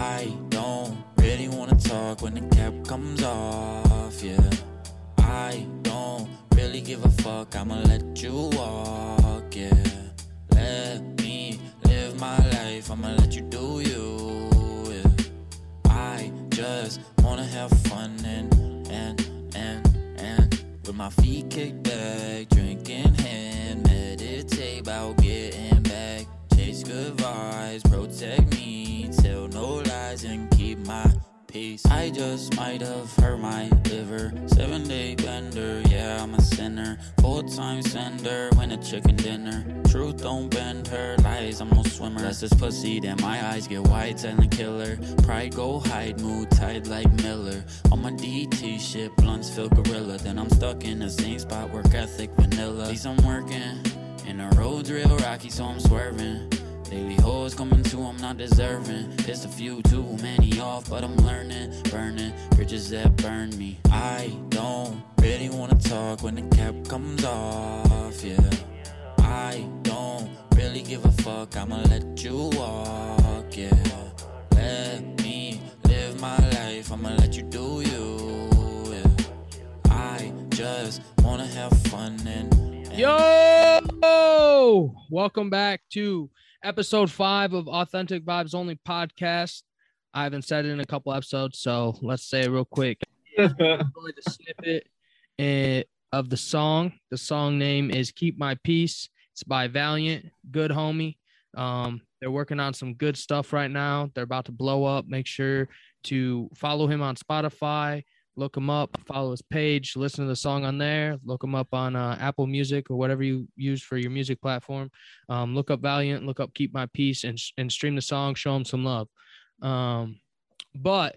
I don't really wanna talk when the cap comes off, yeah. I don't really give a fuck, I'ma let you walk, yeah. Let me live my life, I'ma let you do you, yeah. I just wanna have fun and, and, and, and with my feet kicked back, drinking hand, meditate about getting good vibes, protect me, tell no lies and keep my peace. I just might have hurt my liver. Seven day bender, yeah, I'm a sinner. Full time sender, when a chicken dinner. Truth don't bend her, lies, I'm no swimmer. That's this pussy, then my eyes get wide, telling killer. Pride go hide, mood tight like Miller. On my DT shit, blunts feel gorilla. Then I'm stuck in the same spot, work ethic vanilla. Least I'm working. And the road's real rocky, so I'm swerving. Daily hoes coming to, I'm not deserving. Pissed a few too many off, but I'm learning. Burning bridges that burn me. I don't really wanna talk when the cap comes off, yeah. I don't really give a fuck, I'ma let you walk, yeah. Let me live my life, I'ma let you do you, yeah. I just wanna have fun and. and Yo, welcome back to episode five of Authentic Vibes Only podcast. I haven't said it in a couple episodes, so let's say it real quick. I'm snippet eh, of the song. The song name is "Keep My Peace." It's by Valiant, good homie. Um, they're working on some good stuff right now. They're about to blow up. Make sure to follow him on Spotify. Look him up, follow his page, listen to the song on there. Look him up on uh, Apple Music or whatever you use for your music platform. Um, look up Valiant, look up Keep My Peace, and and stream the song. Show him some love. Um, but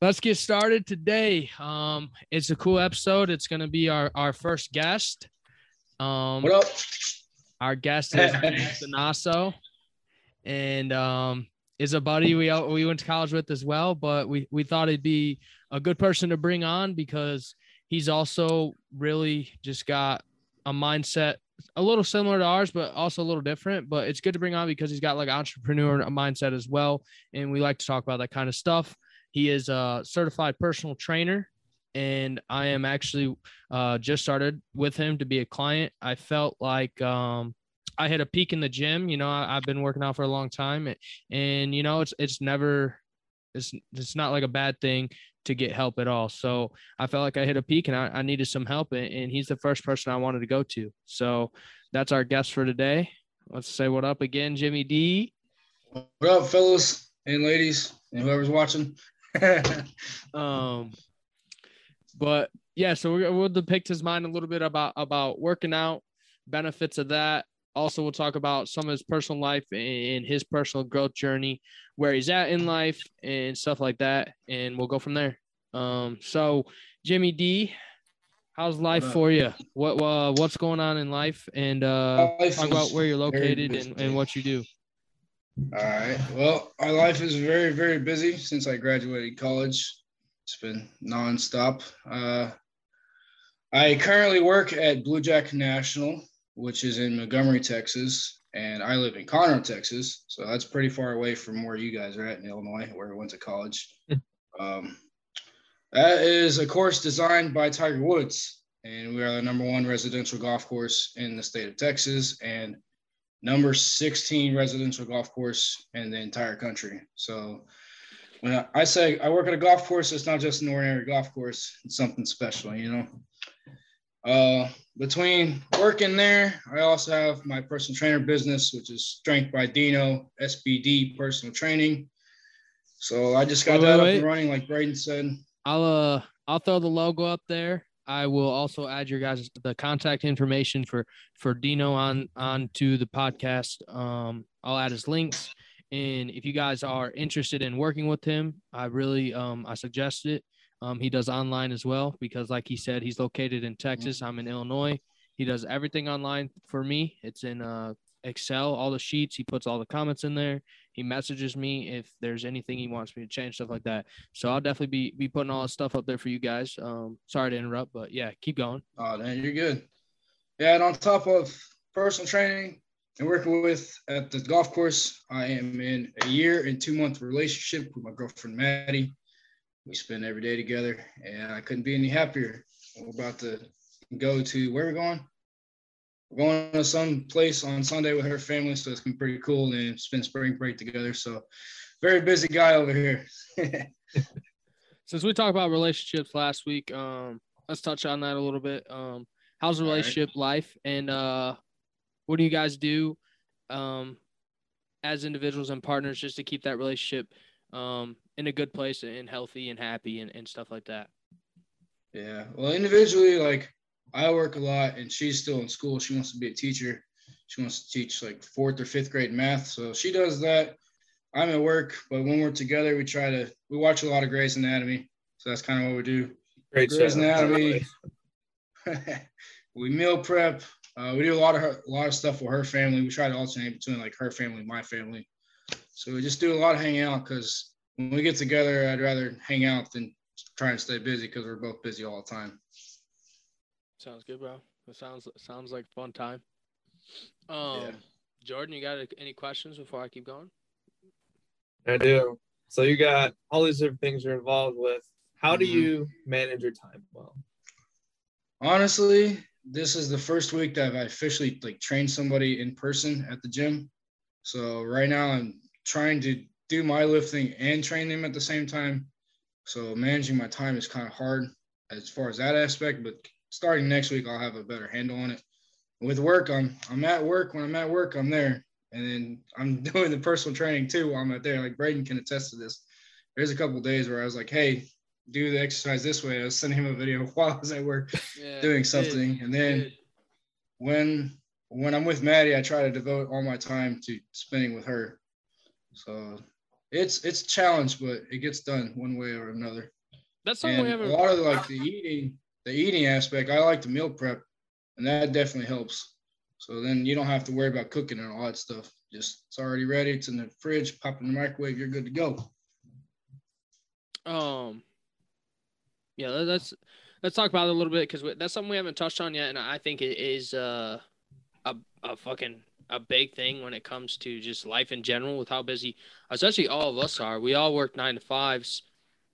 let's get started today. Um, it's a cool episode. It's gonna be our our first guest. Um, What up? our guest is Sanaso, and um, is a buddy we we went to college with as well. But we we thought it'd be a good person to bring on because he's also really just got a mindset a little similar to ours, but also a little different. But it's good to bring on because he's got like entrepreneur mindset as well, and we like to talk about that kind of stuff. He is a certified personal trainer, and I am actually uh, just started with him to be a client. I felt like um, I hit a peak in the gym. You know, I, I've been working out for a long time, and, you know, it's it's never it's it's not like a bad thing to get help at all. So I felt like I hit a peak and I, I needed some help, and, and he's the first person I wanted to go to. So that's our guest for today. Let's say what up again, Jimmy D. What up, fellas and ladies, and whoever's watching? Um, but yeah, so we're, we'll depict his mind a little bit about about working out, benefits of that. Also, we'll talk about some of his personal life and his personal growth journey, where he's at in life and stuff like that, and we'll go from there. Um, so Jimmy D, how's life for you? What uh, what's going on in life, and uh, Life talk about where you're located and, and what you do. All right. Well, my life is very, very busy since I graduated college. It's been nonstop. Uh, I currently work at Bluejack National, which is in Montgomery, Texas, and I live in Conroe, Texas. So that's pretty far away from where you guys are at in Illinois, where I went to college. um, that is a course designed by Tiger Woods, and we are the number one residential golf course in the state of Texas, and number 16 residential golf course in the entire country. So when I- I say I work at a golf course, it's not just an ordinary golf course, it's something special, you know. Uh, between working there, I also have my personal trainer business, which is Strength by Dino, SBD personal training. So I just got Wait, that wait, up and running, like Braeden said. I'll uh I'll throw the logo up there. I will also add your guys the contact information for for Dino on on to the podcast. Um, I'll add his links, and if you guys are interested in working with him, I really um I suggest it. Um, he does online as well because, like he said, he's located in Texas. I'm in Illinois. He does everything online for me. It's in uh Excel, all the sheets. He puts all the comments in there. He messages me if there's anything he wants me to change, stuff like that. So I'll definitely be be putting all this stuff up there for you guys. Um, sorry to interrupt, but yeah, keep going. Oh, man, you're good. Yeah, and on top of personal training, and working with at the golf course. I am in a year and two month relationship with my girlfriend Maddie. We spend every day together, and I couldn't be any happier. We're about to go to where we're going. We're going to some place on Sunday with her family, so it's been pretty cool and spend spring break together. So, very busy guy over here. Since we talked about relationships last week, um, let's touch on that a little bit. Um, how's the relationship right. life, and uh, what do you guys do um, as individuals and partners just to keep that relationship um, in a good place and healthy and happy and, and stuff like that? Yeah. Well, individually, like I work a lot and she's still in school. She wants to be a teacher. She wants to teach like fourth or fifth grade math. So she does that. I'm at work, but when we're together, we try to we watch a lot of Grey's Anatomy. So that's kind of what we do. Great Grey's Anatomy. we meal prep. Uh, we do a lot of her, a lot of stuff with her family. We try to alternate between like her family, my family. So we just do a lot of hanging out because when we get together, I'd rather hang out than try and stay busy because we're both busy all the time. Sounds good, bro. It sounds sounds like fun time. Um, yeah. Jordan, you got any questions before I keep going? I do. So you got all these different things you're involved with. How do mm-hmm. you manage your time well? Honestly, this is the first week that I've officially like trained somebody in person at the gym. So right now I'm trying to do my lifting and train them at the same time. So managing my time is kind of hard as far as that aspect, but starting next week I'll have a better handle on it. With work, I'm I'm at work. When I'm at work, I'm there. And then I'm doing the personal training too while I'm out there. Like Braeden can attest to this. There's a couple days where I was like, hey, do the exercise this way. I was sending him a video while I was at work yeah, doing something. And then when when I'm with Maddie, I try to devote all my time to spending with her. So it's it's a challenge, but it gets done one way or another. That's something we have a lot of like the eating, the eating aspect. I like the meal prep, and that definitely helps. So then you don't have to worry about cooking and all that stuff. Just it's already ready. It's in the fridge. Pop in the microwave. You're good to go. Um. Yeah, let's let's talk about it a little bit because that's something we haven't touched on yet, and I think it is uh, a a fucking a big thing when it comes to just life in general with how busy, especially all of us are. We all work nine to fives.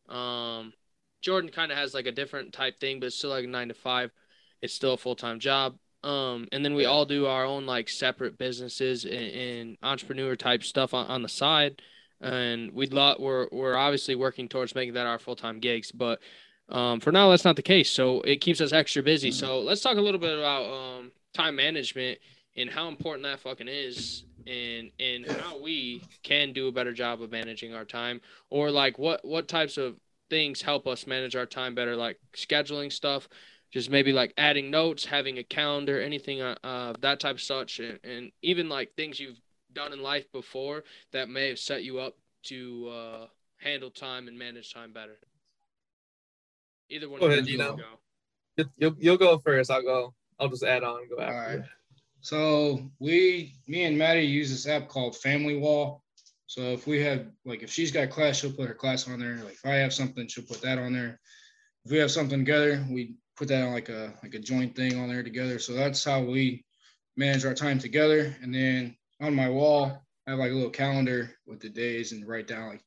Um, Jordan kind of has like a different type thing, but it's still like a nine to five. It's still a full time job. Um, and then we all do our own like separate businesses and, and entrepreneur type stuff on, on the side. And we'd lot we're we're obviously working towards making that our full time gigs, but um, for now that's not the case. So it keeps us extra busy. So let's talk a little bit about um, time management and how important that fucking is and and how we can do a better job of managing our time or like what what types of things help us manage our time better like scheduling stuff just maybe like adding notes, having a calendar, anything uh, uh, that type of such, and, and, even like things you've done in life before that may have set you up to uh, handle time and manage time better. Either one. Go ahead, you know. Go. You'll, you'll go first. I'll go. I'll just add on. Go after. All right. So we, me and Maddie use this app called Family Wall. So if we have like if she's got class, she'll put her class on there. Like if I have something, she'll put that on there. If we have something together, we put that on like a like a joint thing on there together. So that's how we manage our time together. And then on my wall, I have like a little calendar with the days and write down like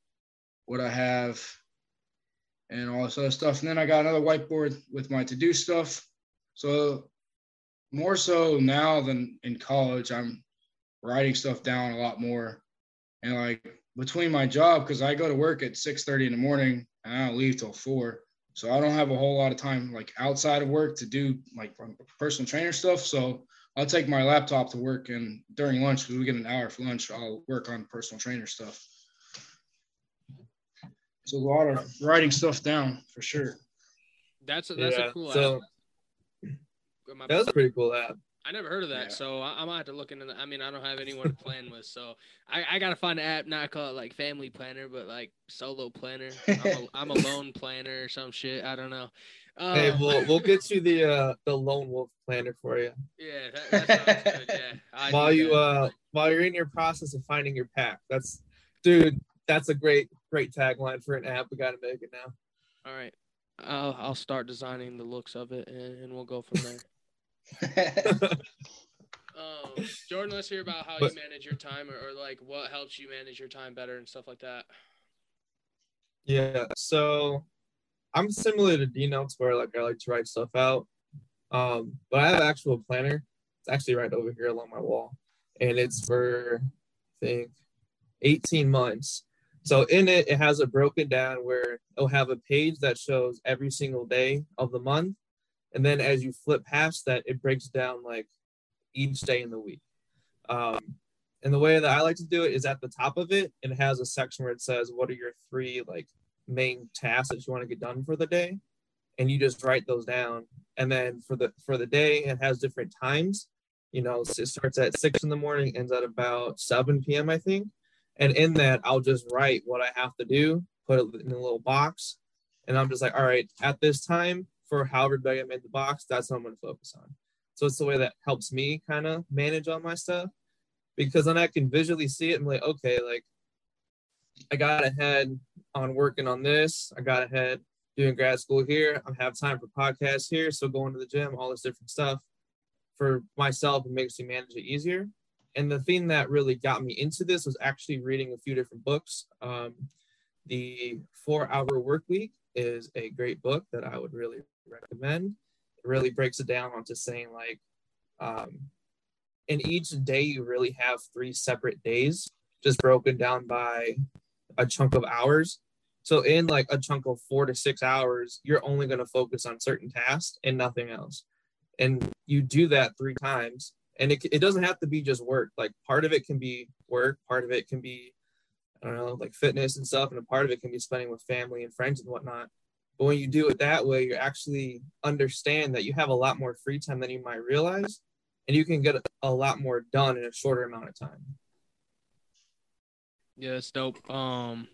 what I have and all this other stuff. And then I got another whiteboard with my to-do stuff. So more so now than in college, I'm writing stuff down a lot more. And like between my job, because I go to work at 6 30 in the morning and I don't leave till four. So I don't have a whole lot of time like outside of work to do like personal trainer stuff. So I'll take my laptop to work and during lunch, because we get an hour for lunch, I'll work on personal trainer stuff. It's a lot of writing stuff down for sure. That's a, that's yeah. a cool so, app. That's a pretty cool app. I never heard of that, yeah. so I, I might have to look into that. I mean, I don't have anyone to plan with, so I, I gotta find an app. Not call it like family planner, but like solo planner. I'm a, I'm a lone planner or some shit. I don't know. Uh, hey, we'll we'll get you the uh the lone wolf planner for you. Yeah, that, that sounds good. Yeah. I while you uh while you're in your process of finding your pack, that's dude. That's a great great tagline for an app. We gotta make it now. All right, I'll I'll start designing the looks of it, and, and we'll go from there. Um, Jordan, let's hear about how But- you manage your time, or, or like what helps you manage your time better and stuff like that. Yeah, so I'm similar to D notes where like I like to write stuff out. Um, but I have an actual planner. It's actually right over here along my wall. And it's for I think 18 months. So in it, it has it broken down where it'll have a page that shows every single day of the month. And then as you flip past that, it breaks down like each day in the week. Um, and the way that I like to do it is at the top of it, it has a section where it says, What are your three like main tasks that you want to get done for the day? And you just write those down. And then for the for the day, it has different times. You know, it starts at six in the morning, ends at about 7 p.m. I think. And in that, I'll just write what I have to do, put it in a little box, and I'm just like, all right, at this time, for however big I made the box, that's what I'm going to focus on. So it's the way that helps me kind of manage all my stuff because then I can visually see it and be like, okay, like I got ahead on working on this. I got ahead doing grad school here. I have time for podcasts here. So going to the gym, all this different stuff for myself, it makes me manage it easier. And the thing that really got me into this was actually reading a few different books. Um, the Four Hour Work Week is a great book that I would really recommend. It really breaks it down onto saying like, um, in each day you really have three separate days just broken down by a chunk of hours. So in like a chunk of four to six hours you're only going to focus on certain tasks and nothing else. And you do that three times and it, it doesn't have to be just work. Like part of it can be work part of it can be i don't know like fitness and stuff and a part of it can be spending with family and friends and whatnot but when you do it that way you actually understand that you have a lot more free time than you might realize and you can get a lot more done in a shorter amount of time. Yeah, it's dope. Um,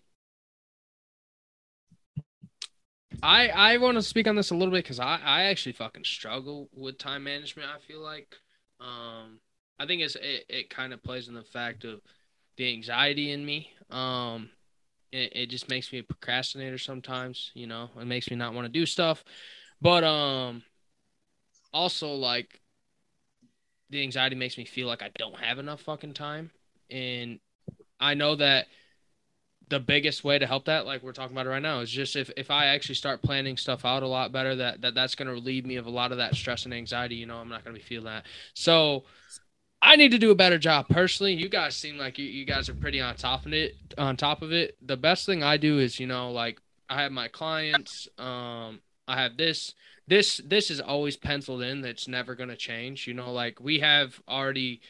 I I want to speak on this a little bit because I I actually fucking struggle with time management. I feel like, um, I think it's it, it kind of plays in the fact of the anxiety in me. Um, it, it just makes me a procrastinator sometimes. You know, it makes me not want to do stuff, but um, also like the anxiety makes me feel like I don't have enough fucking time. And I know that the biggest way to help that, like we're talking about it right now, is just if, if I actually start planning stuff out a lot better, that, that that's going to relieve me of a lot of that stress and anxiety. You know, I'm not going to be feeling that. So I need to do a better job personally. You guys seem like you, you guys are pretty on top of it. On top of it, the best thing I do is, you know, like I have my clients. Um, I have this this this is always penciled in that's never going to change you know like we have already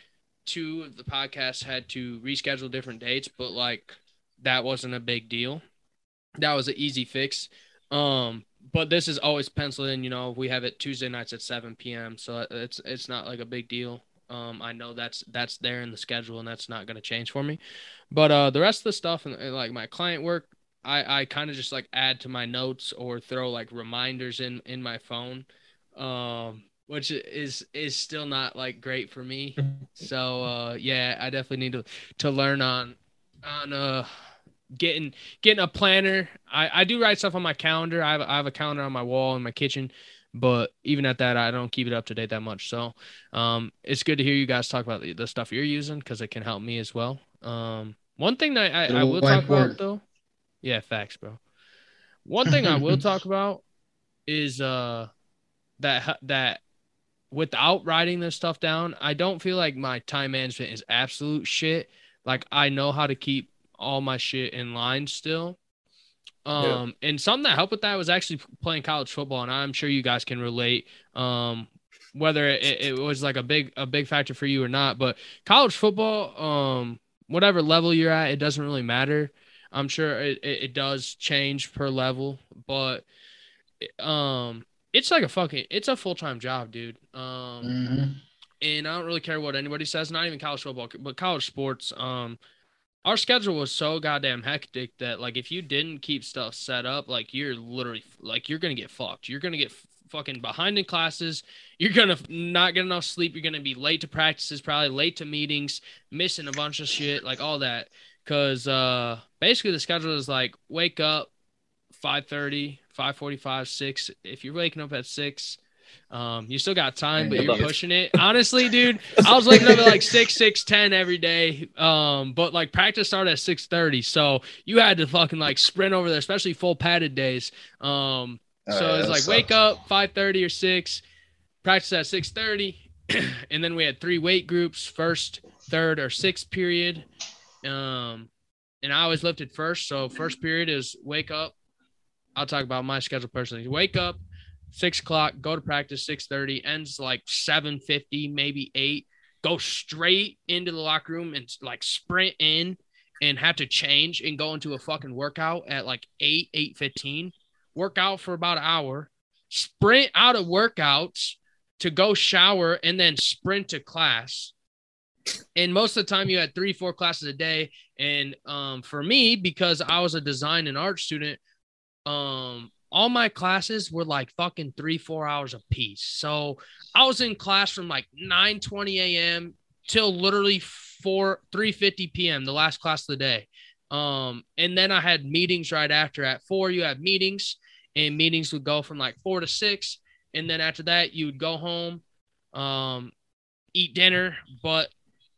two of the podcasts had to reschedule different dates but like that wasn't a big deal that was an easy fix um but this is always penciled in you know we have it tuesday nights at 7 p.m so it's it's not like a big deal um i know that's that's there in the schedule and that's not going to change for me but uh the rest of the stuff and, and like my client work I, I kind of just like add to my notes or throw like reminders in in my phone, um, which is is still not like great for me. so uh, yeah, I definitely need to to learn on on uh getting getting a planner. I I do write stuff on my calendar. I have I have a calendar on my wall in my kitchen, but even at that, I don't keep it up to date that much. So um, it's good to hear you guys talk about the, the stuff you're using because it can help me as well. Um, one thing that I, I will talk about though. Yeah, facts, bro. One thing I will talk about is uh that that without writing this stuff down, I don't feel like my time management is absolute shit. Like I know how to keep all my shit in line still. Um yeah. and something that helped with that was actually playing college football and I'm sure you guys can relate. Um whether it, it was like a big a big factor for you or not, but college football um whatever level you're at, it doesn't really matter. I'm sure it, it, it does change per level, but um, it's like a fucking it's a full time job, dude. Um, mm-hmm. and I don't really care what anybody says, not even college football, but college sports. Um, our schedule was so goddamn hectic that like if you didn't keep stuff set up, like you're literally like you're gonna get fucked. You're gonna get fucking behind in classes. You're gonna not get enough sleep. You're gonna be late to practices, probably late to meetings, missing a bunch of shit, like all that because uh, basically the schedule is like wake up 5.30 5.45 6 if you're waking up at 6 Um, you still got time, but you're pushing it. Honestly, dude, I was waking up at like six, six, ten every day. Um, but like practice started at six thirty, so you had to fucking like sprint over there, especially full padded days. Um, so Uh, it's like wake up five thirty or six, practice at six thirty, and then we had three weight groups: first, third, or sixth period. Um, and I always lifted first. So first period is wake up. I'll talk about my schedule personally. Wake up, six o'clock, go to practice six thirty, ends like seven fifty, maybe eight. Go straight into the locker room and like sprint in and have to change and go into a fucking workout at like eight, eight fifteen. Work out for about an hour, sprint out of workouts to go shower and then sprint to class. And most of the time, you had three, four classes a day. And um, for me, because I was a design and art student, um, all my classes were like fucking three, four hours a piece. So I was in class from like 9 20 a.m. till literally 4 3 50 p.m. the last class of the day. Um, and then I had meetings right after. At four, you had meetings, and meetings would go from like four to six. And then after that, you would go home, um, eat dinner, but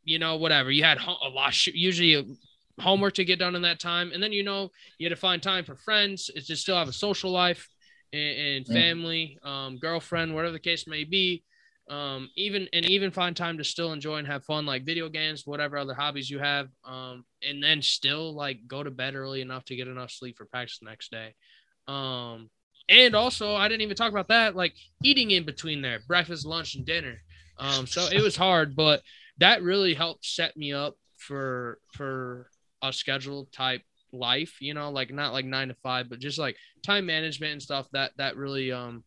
you know, whatever. You had a lot, usually homework to get done in that time. And then, you know, you had to find time for friends, is to still have a social life and, and Mm. family, um, girlfriend, whatever the case may be. Um, even and even find time to still enjoy and have fun, like video games, whatever other hobbies you have. Um, and then still like go to bed early enough to get enough sleep for practice the next day. Um, and also I didn't even talk about that, like eating in between there, breakfast, lunch, and dinner. Um, so it was hard, but that really helped set me up for for a schedule type life you know like not like nine to five but just like time management and stuff that that really um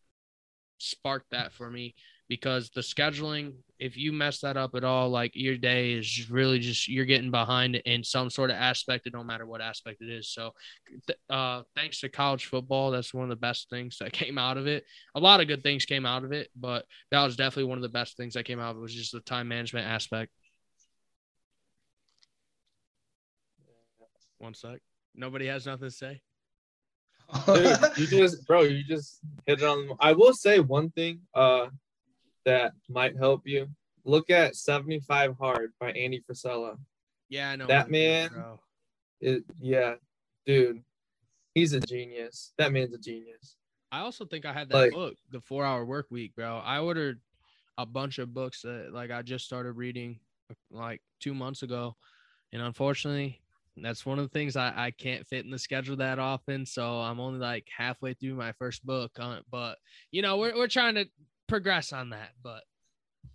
sparked that for me because the scheduling if you mess that up at all like your day is really just you're getting behind in some sort of aspect no matter what aspect it is. So th- uh thanks to college football that's one of the best things that came out of it. A lot of good things came out of it but that was definitely one of the best things that came out of it was just the time management aspect one sec nobody has nothing to say Dude, you just, bro, you just hit it on. I will say one thing, uh, that might help you. Look at 75 Hard by Andy Frisella. yeah i know That what it is, man- bro. It, yeah, dude, he's a genius. That man's a genius. I also think I had that Like- book, The Four Hour Work Week, bro. I ordered a bunch of books that like I just started reading like two months ago, and unfortunately, that's one of the things I, I can't fit in the schedule that often. So I'm only like halfway through my first book, on it. but you know we're we're trying to progress on that. But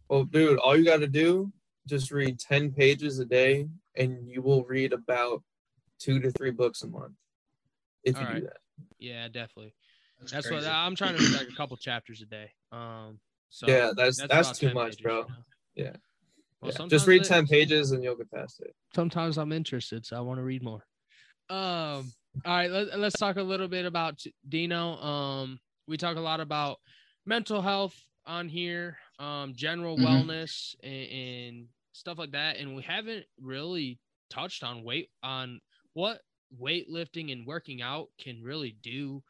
Well, dude, all you got to do just read 10 pages a day, and you will read about two to three books a month. If you All do that. yeah, definitely. That's, That's what I'm trying to read like a couple chapters a day. Um, so yeah, that's that's, about too much, pages, bro. you know? Yeah. Well, yeah. Just read it- 10 pages and you'll get past it. sometimes I'm interested, so I want to read more. Um, all right, let, let's talk a little bit about Dino. Um, we talk a lot about mental health on here, um, general Mhm. wellness and, and stuff like that, and we haven't really touched on weight on what weightlifting and working out can really do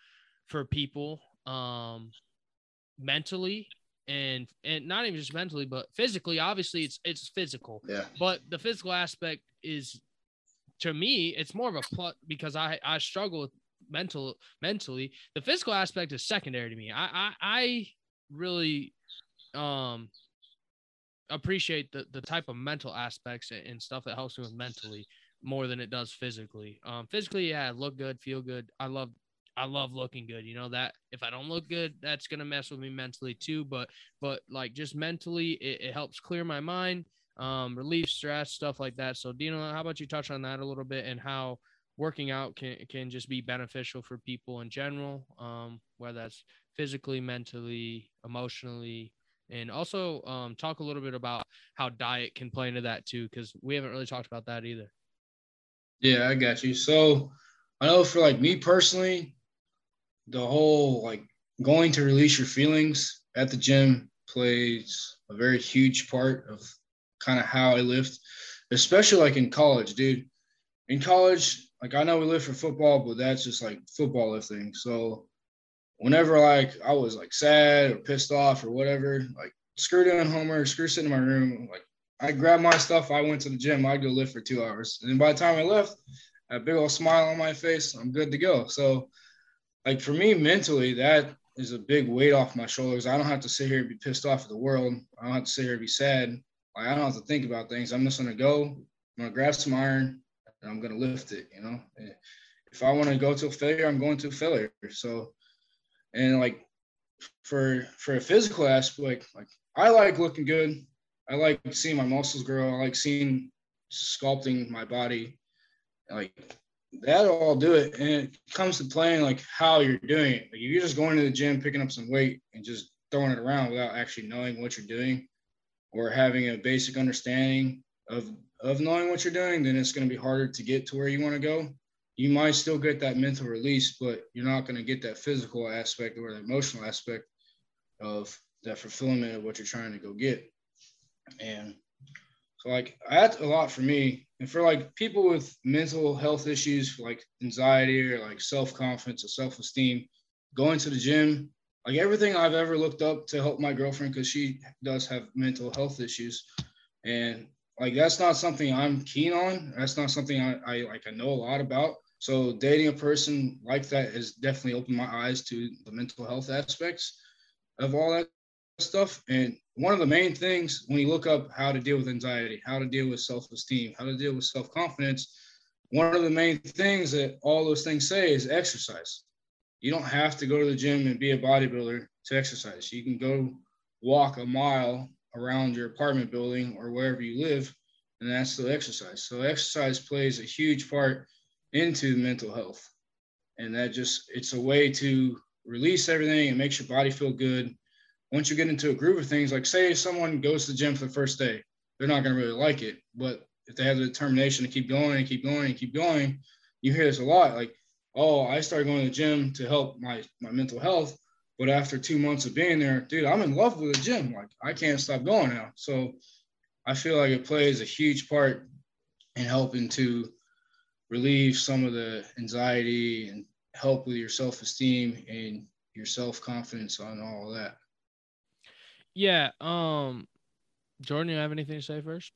for people um mentally and and not even just mentally but physically obviously it's it's physical. Yeah. but the physical aspect is to me it's more of a plus because i i struggle with mental mentally. The physical aspect is secondary to me. I i, I really um appreciate the the type of mental aspects and- stuff that helps me with mentally more than it does physically. Um physically yeah look good feel good. I love I love looking good. You know that if I don't look good, that's gonna mess with me mentally too. But but like just mentally, it, it helps clear my mind, um, relieve stress, stuff like that. So Dino, how about you touch on that a little bit and how working out can can just be beneficial for people in general, um, whether that's physically, mentally, emotionally, and also um, talk a little bit about how diet can play into that too, because we haven't really talked about that either. Yeah, I got you. So I know for like me personally, the whole like going to release your feelings at the gym plays a very huge part of kind of how I lift, especially like in college, dude. In college, like I know we lift for football, but that's just like football lifting. So whenever like I was like sad or pissed off or whatever, like screw doing homework, screw sitting in my room, like I grabbed my stuff, I went to the gym, I'd go lift for two hours. And by the time I left, a big old smile on my face, I'm good to go. So like for me mentally, that is a big weight off my shoulders. I don't have to sit here and be pissed off at the world. I don't have to sit here and be sad. Like I don't have to think about things. I'm just gonna go, I'm gonna grab some iron and I'm gonna lift it, you know. If I want to go to a failure, I'm going to failure. So and like for for a physical aspect, like I like looking good. I like seeing my muscles grow. I like seeing sculpting my body. Like that'll all do it. And it comes to playing like how you're doing it. Like if you're just going to the gym, picking up some weight and just throwing it around without actually knowing what you're doing or having a basic understanding of of knowing what you're doing, then it's going to be harder to get to where you want to go you might still get that mental release, but you're not going to get that physical aspect or the emotional aspect of that fulfillment of what you're trying to go get. And like, that's a lot for me. And for like people with mental health issues, like anxiety or like self confidence or self esteem, going to the gym, like everything I've ever looked up to help my girlfriend because she does have mental health issues. And like that's not something I'm keen on. That's not something I, I like I know a lot about. So dating a person like that has definitely opened my eyes to the mental health aspects of all that stuff. And one of the main things when you look up how to deal with anxiety, how to deal with self-esteem, how to deal with self-confidence, one of the main things that all those things say is exercise. You don't have to go to the gym and be a bodybuilder to exercise. You can go walk a mile around your apartment building or wherever you live, and that's the exercise. So exercise plays a huge part into mental health. And that just, it's a way to release everything and makes your body feel good. Once you get into a groove of things, like say someone goes to the gym for the first day, they're not going to really like it. But if they have the determination to keep going and keep going and keep going, you hear this a lot like, oh, I started going to the gym to help my, my mental health. But after two months of being there, dude, I'm in love with the gym. Like I can't stop going now. So I feel like it plays a huge part in helping to relieve some of the anxiety and help with your self-esteem and your self-confidence on all of that. Yeah. Um Jordan, you have anything to say first?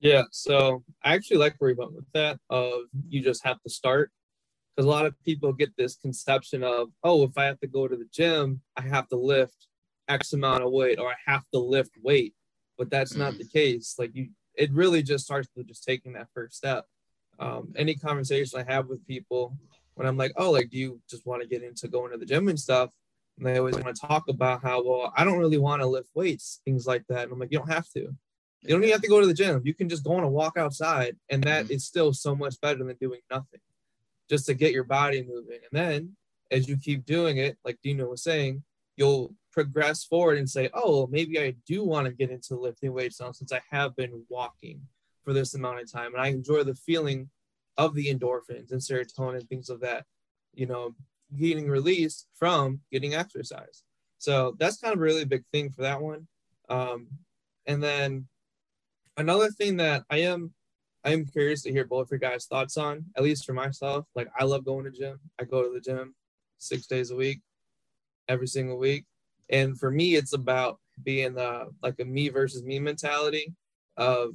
Yeah, so I actually like where you went with that of you just have to start. Because a lot of people get this conception of, oh, if I have to go to the gym, I have to lift X amount of weight or I have to lift weight. But that's not the case. Like you it really just starts with just taking that first step um, any conversation I have with people when I'm like, oh, like, do you just want to get into going to the gym and stuff? And they always want to talk about how, well, I don't really want to lift weights, things like that. And I'm like, you don't have to. You don't even have to go to the gym. You can just go on a walk outside, and that mm-hmm. is still so much better than doing nothing, just to get your body moving. And then as you keep doing it, like Dino was saying, you'll progress forward and say, oh, maybe I do want to get into lifting weights now since I have been walking for this amount of time. And I enjoy the feeling of the endorphins and serotonin, things of that, you know, getting released from getting exercise. So that's kind of a really big thing for that one. Um, and then another thing that I am I am curious to hear both your guys' thoughts on, at least for myself. Like I love going to gym. I go to the gym six days a week, every single week. And for me, it's about being the like a me versus me mentality of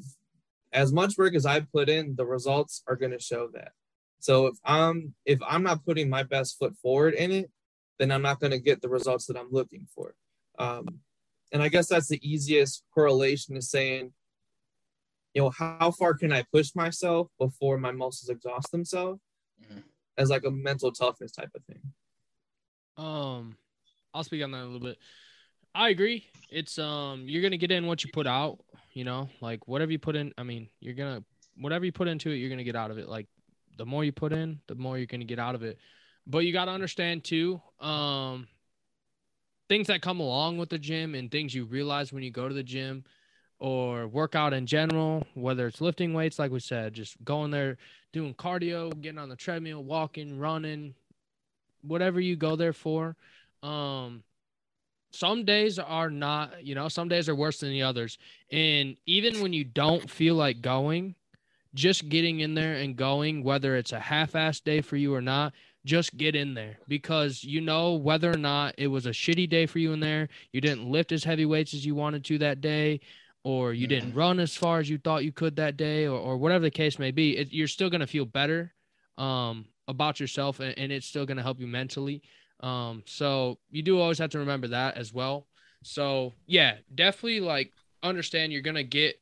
as much work as I put in, the results are going to show that. So if I'm if I'm not putting my best foot forward in it, then I'm not going to get the results that I'm looking for. Um, and I guess that's the easiest correlation to saying, you know, how far can I push myself before my muscles exhaust themselves, mm-hmm. as like a mental toughness type of thing. Um, I'll speak on that a little bit. I agree. It's um, you're gonna get in what you put out you know like whatever you put in i mean you're gonna whatever you put into it you're gonna get out of it like the more you put in the more you're gonna get out of it but you got to understand too um things that come along with the gym and things you realize when you go to the gym or workout in general whether it's lifting weights like we said just going there doing cardio getting on the treadmill walking running whatever you go there for um some days are not, you know, some days are worse than the others. And even when you don't feel like going, just getting in there and going, whether it's a half ass day for you or not, just get in there because you know whether or not it was a shitty day for you in there, you didn't lift as heavy weights as you wanted to that day, or you didn't run as far as you thought you could that day, or, or whatever the case may be, it, you're still going to feel better um, about yourself and, and it's still going to help you mentally. Um, so you do always have to remember that as well. So yeah, definitely like understand you're going to get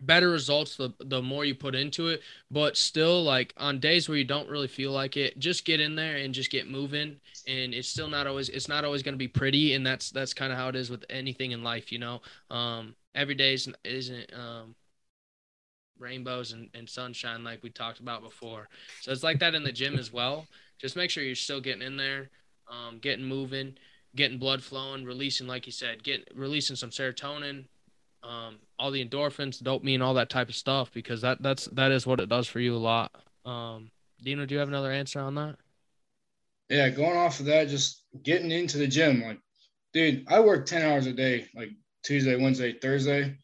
better results the, the more you put into it. But still like on days where you don't really feel like it just get in there and just get moving. And it's still not always it's not always going to be pretty. And that's that's kind of how it is with anything in life you know? Um every day isn't, um rainbows and, and sunshine like we talked about before. So it's like that in the gym as well. Just make sure you're still getting in there um, getting moving getting blood flowing releasing like you said getting releasing some serotonin um, all the endorphins, dopamine, all that type of stuff, because that that's that is what it does for you a lot. Um, Dino, do you have another answer on that? Yeah, going off of that, just getting into the gym, like, dude, I work ten hours a day, like Tuesday, Wednesday, Thursday,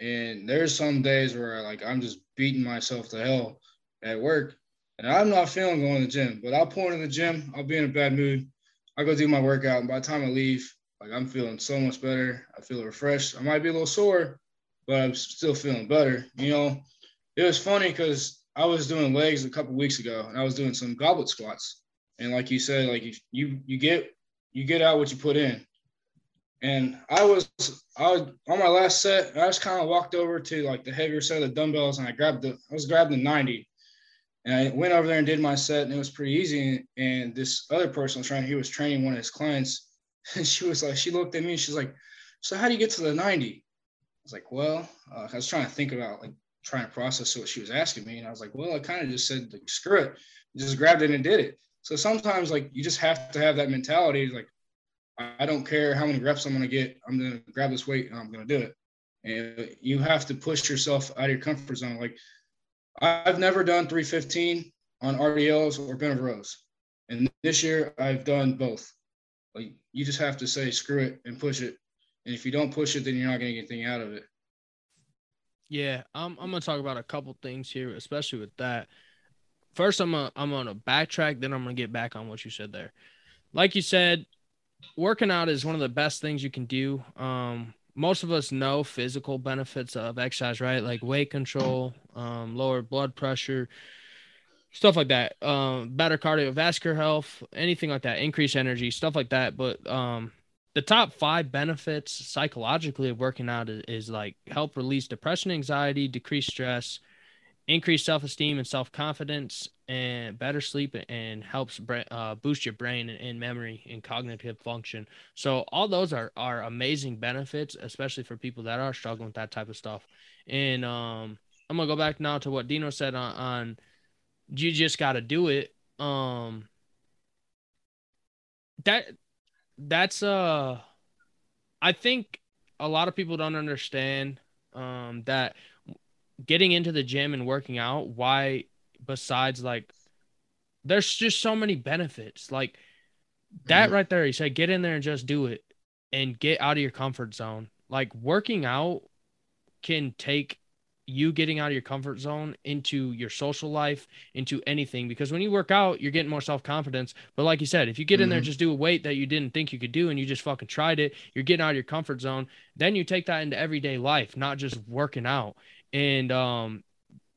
and there's some days where like I'm just beating myself to hell at work, and I'm not feeling going to the gym. But I'll pull into the gym, I'll be in a bad mood, I go do my workout, and by the time I leave, like I'm feeling so much better. I feel refreshed. I might be a little sore, but I'm still feeling better. You know, it was funny because I was doing legs a couple weeks ago, and I was doing some goblet squats. And like you said, like you you get you get out what you put in. And I was I was on my last set. I just kind of walked over to like the heavier set of dumbbells, and I grabbed the I was grabbing the 90. And I went over there and did my set, and it was pretty easy. And this other person was trying, he was training one of his clients, and she was like, she looked at me and she's like, so how do you get to the 90? I was like, well, uh, I was trying to think about like trying to process what she was asking me. And I was like, well, I kind of just said, like, screw it. Just grabbed it and did it. So sometimes like you just have to have that mentality. Like, I don't care how many reps I'm going to get. I'm going to grab this weight and I'm going to do it. And you have to push yourself out of your comfort zone. Like I've never done 315 on RDLs or bent over rows. And this year I've done both. Like you just have to say screw it and push it. And if you don't push it, then you're not to get anything out of it. Yeah, I'm I'm gonna talk about a couple things here, especially with that. First, I'm gonna I'm gonna backtrack, then I'm gonna get back on what you said there. Like you said, working out is one of the best things you can do. Um, most of us know physical benefits of exercise, right? Like weight control, um, lower blood pressure, stuff like that. Um, better cardiovascular health, anything like that, increase energy, stuff like that. But um, the top five benefits psychologically of working out is, is like help release depression, anxiety, decrease stress, increase self-esteem and self-confidence, and better sleep and helps uh, boost your brain and, memory and cognitive function. So all those are are amazing benefits, especially for people that are struggling with that type of stuff. And um, I'm gonna go back now to what Dino said on, on you just got to do it. Um, that that's uh, I think a lot of people don't understand um that getting into the gym and working out. Why, besides like, there's just so many benefits. Like that mm-hmm. right there, you said get in there and just do it, and get out of your comfort zone. Like working out can take you getting out of your comfort zone into your social life, into anything. Because when you work out, you're getting more self confidence. But like you said, if you get in there, mm-hmm. just do a weight that you didn't think you could do and you just fucking tried it, you're getting out of your comfort zone. Then you take that into everyday life, not just working out. And um,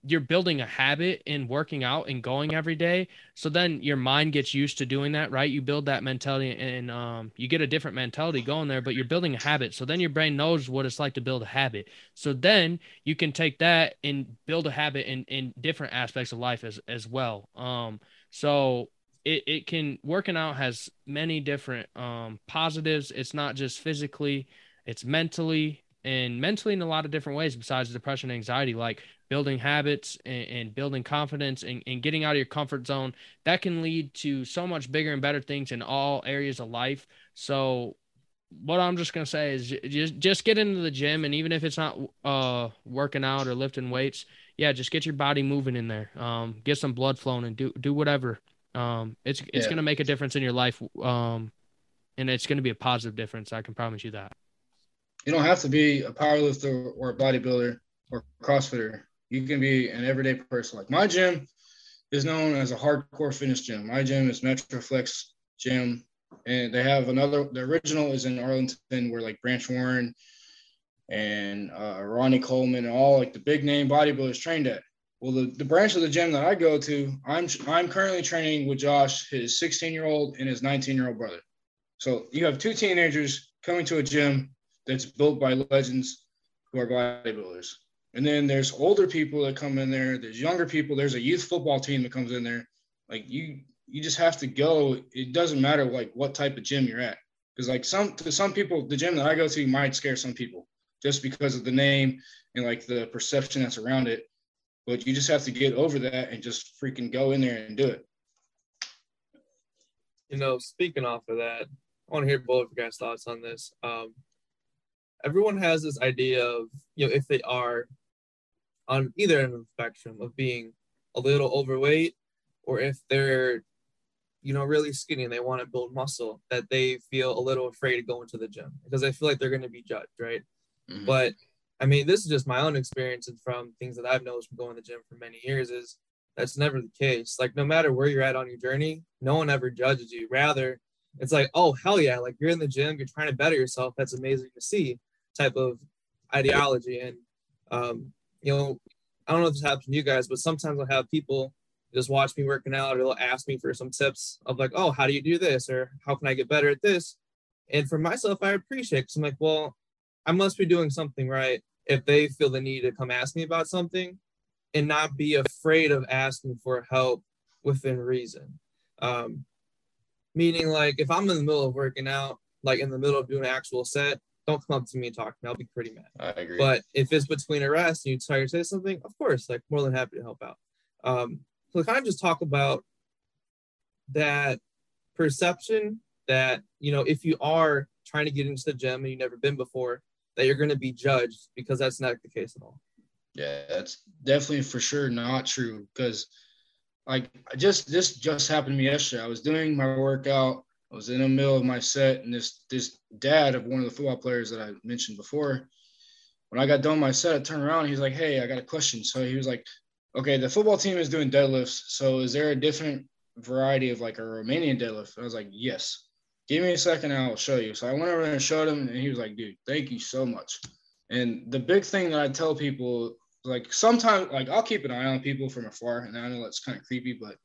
you're building a habit in working out and going every day. So then your mind gets used to doing that right? You build that mentality and um, you get a different mentality going there but you're building a habit. So then your brain knows what it's like to build a habit. So then you can take that and build a habit in, in different aspects of life as, as well. Um, so it, it can working out has many different um, positives. It's not just physically it's mentally and mentally in a lot of different ways besides depression and anxiety like building habits and, and building confidence and, and, getting out of your comfort zone. That can lead to so much bigger and better things in all areas of life. So what i'm just going to say is just just get into the gym and even if it's not uh working out or lifting weights yeah just get your body moving in there. Um get some blood flowing and do do whatever. Um it's it's yeah. going to make a difference in your life um and it's going to be a positive difference. I can promise you that you don't have to be a powerlifter or a bodybuilder or crossfitter you can be an everyday person. Like my gym, is known as a hardcore fitness gym. My gym is Metroflex Gym, and they have another. The original is in Arlington, where like Branch Warren and uh, Ronnie Coleman and all like the big name bodybuilders trained at. Well, the, the branch of the gym that I go to, I'm I'm currently training with Josh, his 16 year old and his 19 year old brother. So you have two teenagers coming to a gym that's built by legends who are bodybuilders. And then there's older people that come in there. There's younger people. There's a youth football team that comes in there. Like you, you just have to go. It doesn't matter like what type of gym you're at, because like some to some people, the gym that I go to might scare some people just because of the name and like the perception that's around it. But you just have to get over that and just freaking go in there and do it. You know, speaking off of that, I want to hear both of your guys' thoughts on this. Um, everyone has this idea of, you know, if they are on either end of the spectrum of being a little overweight or if they're, you know, really skinny and they want to build muscle, that they feel a little afraid to go into the gym because they feel like they're going to be judged, right? Mm-hmm. But I mean, this is just my own experience and from things that I've noticed from going to the gym for many years is that's never the case. Like no matter where you're at on your journey, no one ever judges you. Rather, it's like, oh hell yeah, like you're in the gym, you're trying to better yourself. That's amazing to see, type of ideology. And um, you know, I don't know if this happens to you guys, but sometimes I'll have people just watch me working out or they'll ask me for some tips of like, oh, how do you do this? Or how can I get better at this? And for myself, I appreciate because I'm like, well, I must be doing something right if they feel the need to come ask me about something and not be afraid of asking for help within reason. Um, meaning, like, if I'm in the middle of working out, like in the middle of doing an actual set, don't come up to me and talk to me. I'll be pretty mad. I agree. But if it's between a rest and you try to say something, of course, like more than happy to help out. Um, so kind of just talk about that perception that you know if you are trying to get into the gym and you've never been before, that you're going to be judged because that's not the case at all. Yeah, that's definitely for sure not true because like I just this just happened to me yesterday. I was doing my workout. I was in the middle of my set, and this this dad of one of the football players that I mentioned before, when I got done my set, I turned around. he's like, "Hey, I got a question." So he was like, "Okay, the football team is doing deadlifts. So is there a different variety of like a Romanian deadlift?" I was like, "Yes." give me a second and I'll show you. So I went over there and showed him, and he was like, dude, thank you so much. And the big thing that I tell people, like sometimes, like I'll keep an eye on people from afar, and I know that's kind of creepy, but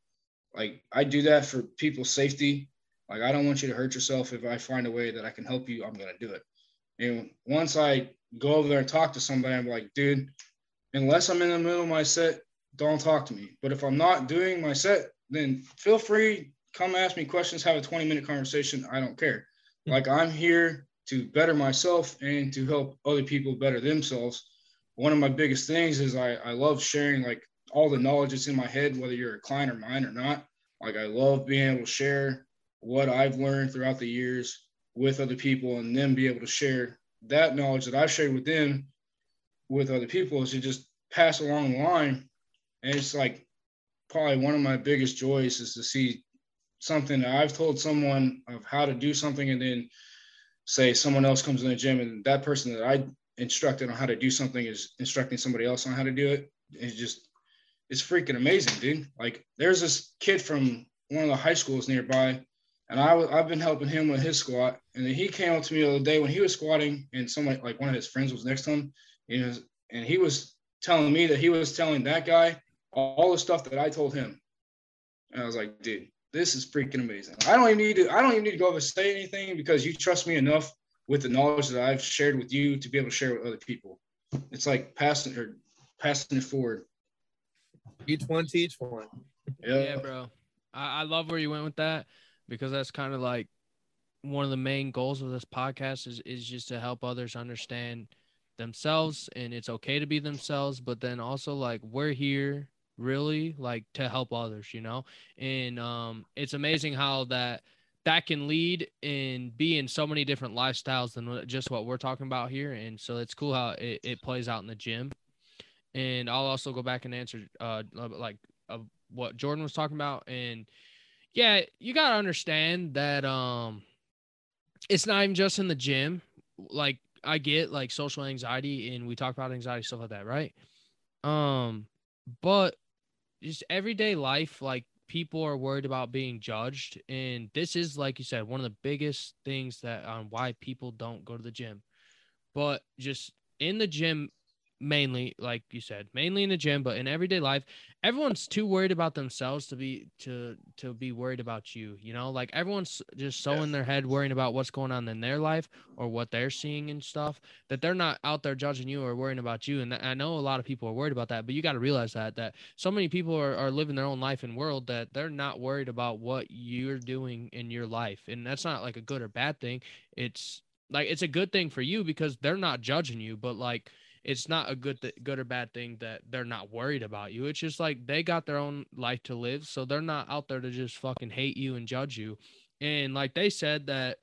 like I do that for people's safety. Like I don't want you to hurt yourself. If I find a way that I can help you, I'm gonna do it. And once I go over there and talk to somebody, I'm like, dude, unless I'm in the middle of my set, don't talk to me. But if I'm not doing my set, then feel free come ask me questions, have a 20 minute conversation. I don't care. Like I'm here to better myself and to help other people better themselves. One of my biggest things is I, I love sharing like all the knowledge that's in my head, whether you're a client or mine or not. Like I love being able to share what I've learned throughout the years with other people and then be able to share that knowledge that I've shared with them with other people is to just pass along the line. And it's like probably one of my biggest joys is to see something that I've told someone of how to do something, and then say someone else comes in the gym and that person that I instructed on how to do something is instructing somebody else on how to do it. It's just, it's freaking amazing, dude. Like there's this kid from one of the high schools nearby, and I I've been helping him with his squat, and then he came up to me the other day when he was squatting, and somebody like one of his friends was next to him, you know, and he was telling me that he was telling that guy all the stuff that I told him, and I was like, dude, this is freaking amazing. I don't even need to. I don't even need to go over and say anything because you trust me enough with the knowledge that I've shared with you to be able to share with other people. It's like passing or passing it forward. Each one teach one. Yeah, yeah bro. I, I love where you went with that because that's kind of like one of the main goals of this podcast is is just to help others understand themselves and it's okay to be themselves, but then also like we're here really like to help others you know? And um it's amazing how that that can lead and be in so many different lifestyles than just what we're talking about here. And so it's cool how it, it plays out in the gym. And i'll also go back and answer uh like uh, what jordan was talking about. And yeah you got to understand that um it's not even just in the gym. Like i get like social anxiety and we talk about anxiety stuff like that right? Um but just everyday life, like people are worried about being judged, and this is like you said, one of the biggest things that on why people don't go to the gym. But just in the gym, mainly like you said mainly in the gym but in everyday life everyone's too worried about themselves to be to to be worried about you you know? Like everyone's just so in their head worrying about what's going on in their life or what they're seeing and stuff that they're not out there judging you or worrying about you and i know a lot of people are worried about that but you got to realize that that so many people are, are living their own life and world that they're not worried about what you're doing in your life and that's not like a good or bad thing. It's like it's a good thing for you because they're not judging you but like it's not a good th- good or bad thing that they're not worried about you. It's just like they got their own life to live, so they're not out there to just fucking hate you and judge you. And like they said that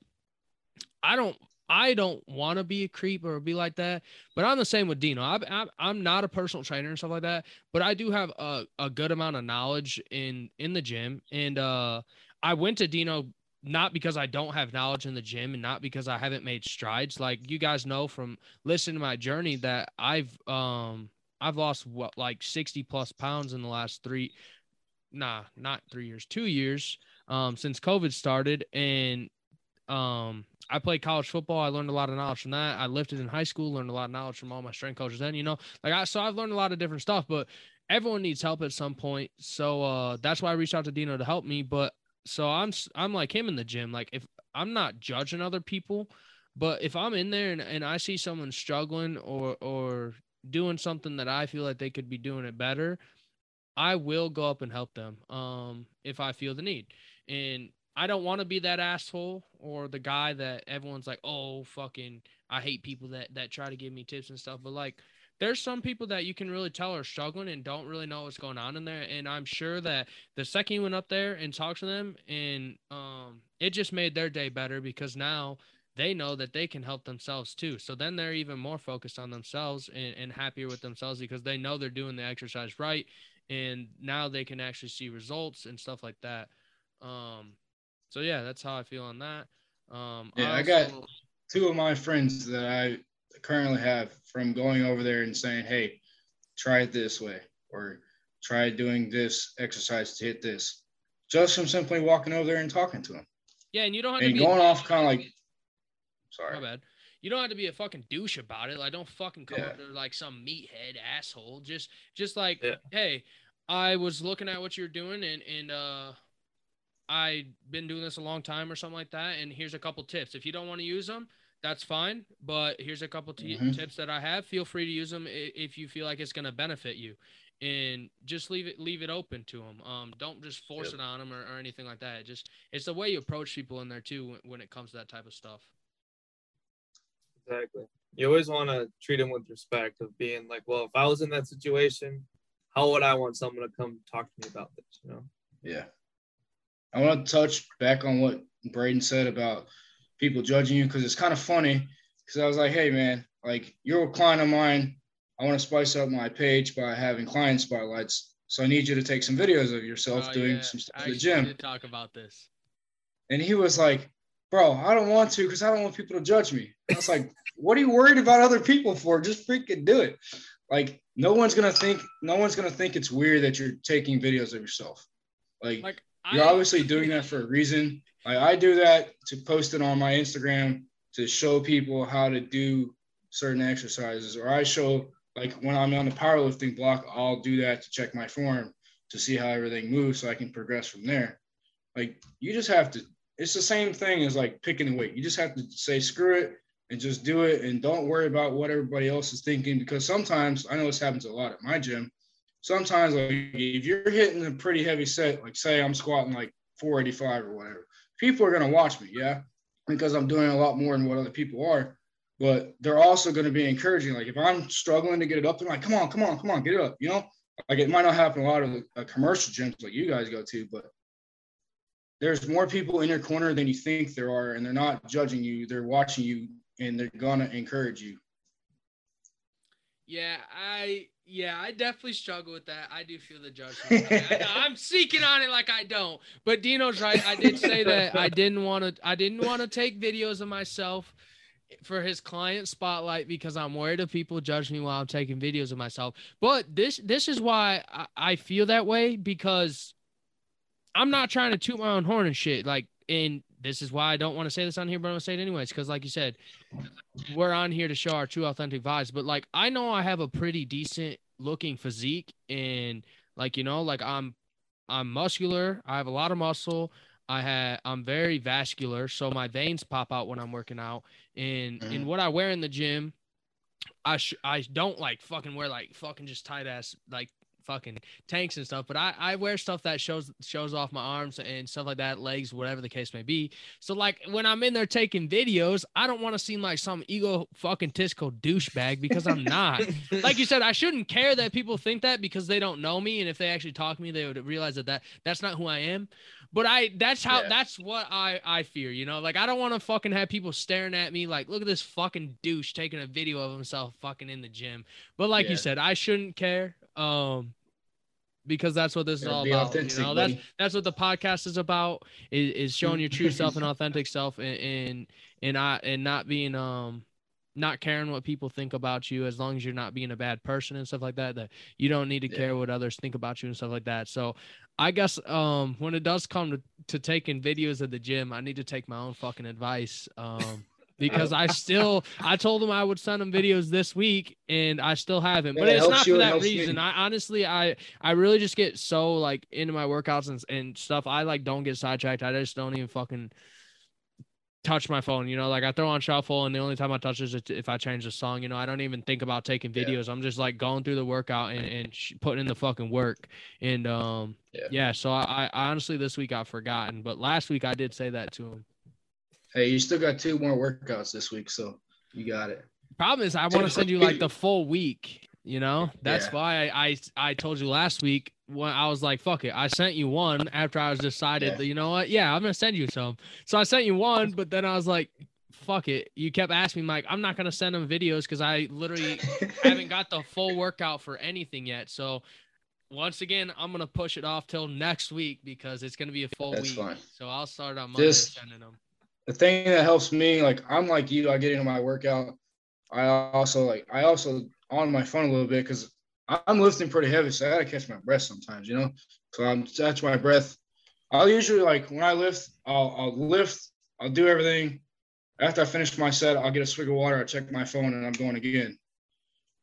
I don't I don't want to be a creep or be like that, but I'm the same with Dino. I'm, I'm, I'm not a personal trainer and stuff like that, but I do have a, a good amount of knowledge in in the gym. And uh, I went to Dino not because I don't have knowledge in the gym and not because I haven't made strides. Like you guys know from listening to my journey that I've um I've lost what like 60 plus pounds in the last three nah, not three years, two years um since COVID started. And um I played college football. I learned a lot of knowledge from that. I lifted in high school, learned a lot of knowledge from all my strength coaches. Then, you know, like I so I've learned a lot of different stuff, but everyone needs help at some point. So uh that's why I reached out to Dino to help me. But so I'm I'm like him in the gym. Like if I'm not judging other people, but if I'm in there and, and I see someone struggling or or doing something that I feel like they could be doing it better, I will go up and help them um if I feel the need. And I don't want to be that asshole or the guy that everyone's like, "Oh, fucking I hate people that that try to give me tips and stuff." But like there's some people that you can really tell are struggling and don't really know what's going on in there. And I'm sure that the second you went up there and talked to them, and um, it just made their day better because now they know that they can help themselves too. So then they're even more focused on themselves and, and happier with themselves because they know they're doing the exercise right. And now they can actually see results and stuff like that. Um, so yeah, that's how I feel on that. Um, yeah, I, also, I got two of my friends that I currently have from going over there and saying, hey, try it this way or try doing this exercise to hit this. Just from simply walking over there and talking to them. Yeah, and you don't have and to be going off kind of like sorry. My bad. You don't have to be a fucking douche about it. Like don't fucking come yeah. up there like some meathead asshole. Just just like, yeah. hey, I was looking at what you're doing and and uh I've been doing this a long time or something like that. And here's a couple tips. If you don't want to use them, that's fine. But here's a couple t- mm-hmm. tips that I have. Feel free to use them if you feel like it's going to benefit you, and just leave it leave it open to them. Um, don't just force yep. it on them or, or anything like that. It just it's the way you approach people in there too when, when it comes to that type of stuff. Exactly. You always want to treat them with respect of being like, well, if I was in that situation, how would I want someone to come talk to me about this? You know? Yeah. I want to touch back on what Braeden said about people judging you because it's kind of funny because I was like, hey man, like you're a client of mine. I want to spice up my page by having client spotlights. So I need you to take some videos of yourself oh, doing yeah. some stuff at the gym. Talk about this. And he was like, bro, I don't want to because I don't want people to judge me. I was like, what are you worried about other people for? Just freaking do it. Like no one's gonna think no one's gonna think it's weird that you're taking videos of yourself. Like, like you're I, obviously doing that for a reason. Like I do that to post it on my Instagram to show people how to do certain exercises, or I show like when I'm on the powerlifting block, I'll do that to check my form to see how everything moves so I can progress from there. Like you just have to, it's the same thing as like picking a weight. You just have to say screw it and just do it and don't worry about what everybody else is thinking because sometimes I know this happens a lot at my gym. Sometimes like if you're hitting a pretty heavy set, like say I'm squatting like 485 or whatever, people are to watch me, yeah, because I'm doing a lot more than what other people are. But they're also going to be encouraging. Like if I'm struggling to get it up, they're like, "Come on, come on, come on, get it up." You know, like it might not happen a lot of uh, commercial gyms like you guys go to, but there's more people in your corner than you think there are, and they're not judging you. They're watching you, and they're gonna encourage you. Yeah, I yeah, I definitely struggle with that. I do feel the judgment. I, am seeking on it like I don't. But Dino's right. I did say that I didn't want to. I didn't want to take videos of myself for his client spotlight because I'm worried of people judge me while I'm taking videos of myself. But this this is why I, I feel that way because I'm not trying to toot my own horn and shit. Like, and this is why I don't want to say this on here, but I'm gonna say it anyways. Because, like you said, we're on here to show our true, authentic vibes. But like, I know I have a pretty decent looking physique, and like you know, like I'm, I'm muscular. I have a lot of muscle. I had, I'm very vascular, so my veins pop out when I'm working out. And Mhm. and what I wear in the gym, I sh- I don't like fucking wear like fucking just tight ass like fucking tanks and stuff but I, I wear stuff that shows shows off my arms and stuff like that legs whatever the case may be. So like when i'm in there taking videos i don't want to seem like some ego fucking tisco douchebag because i'm not. Like you said i shouldn't care that people think that because they don't know me and if they actually talk to me they would realize that, that that's not who i am. But i that's how Yeah. that's what i i fear you know? Like i don't want to fucking have people staring at me like look at this fucking douche taking a video of himself fucking in the gym. But like you said i shouldn't care um because that's what this is all about. you know, that's buddy. that's what the podcast is about is, is showing your true self and authentic self and and and I and not being um not caring what people think about you as long as you're not being a bad person and stuff like that that you don't need to Yeah. care what others think about you and stuff like that so i guess um when it does come to, to taking videos at the gym i need to take my own fucking advice um because i still i told him i would send him videos this week and i still haven't but Yeah, it it's not for that reason. I honestly i i really just get so like into my workouts and, and stuff. I like don't get sidetracked. I just don't even fucking touch my phone you know? Like i throw on shuffle and the only time i touch is if i change the song you know? I don't even think about taking Yeah. videos. I'm just like going through the workout and, and sh- putting in the fucking work. And um Yeah. yeah, so I, I honestly this week i've forgotten but last week i did say that to him Hey, you still got two more workouts this week, so you got it. problem is i want to send you like the full week you know that's Yeah. why I, I i told you last week when i was like fuck it i sent you one after i was decided Yeah. that you know what yeah i'm gonna send you some so i sent you one but then i was like fuck it you kept asking me like i'm not gonna send them videos because i literally haven't got the full workout for anything yet so once again i'm gonna push it off till next week because it's gonna be a full That's week fine. so i'll start on monday Just- sending them the thing that helps me, like I'm like you, I get into my workout. I also like I also on my phone a little bit because I'm lifting pretty heavy, so I gotta catch my breath sometimes, you know. So I'm catch my breath. I'll usually like when I lift, I'll I'll lift, I'll do everything. After I finish my set, I'll get a swig of water, I check my phone, and I'm going again.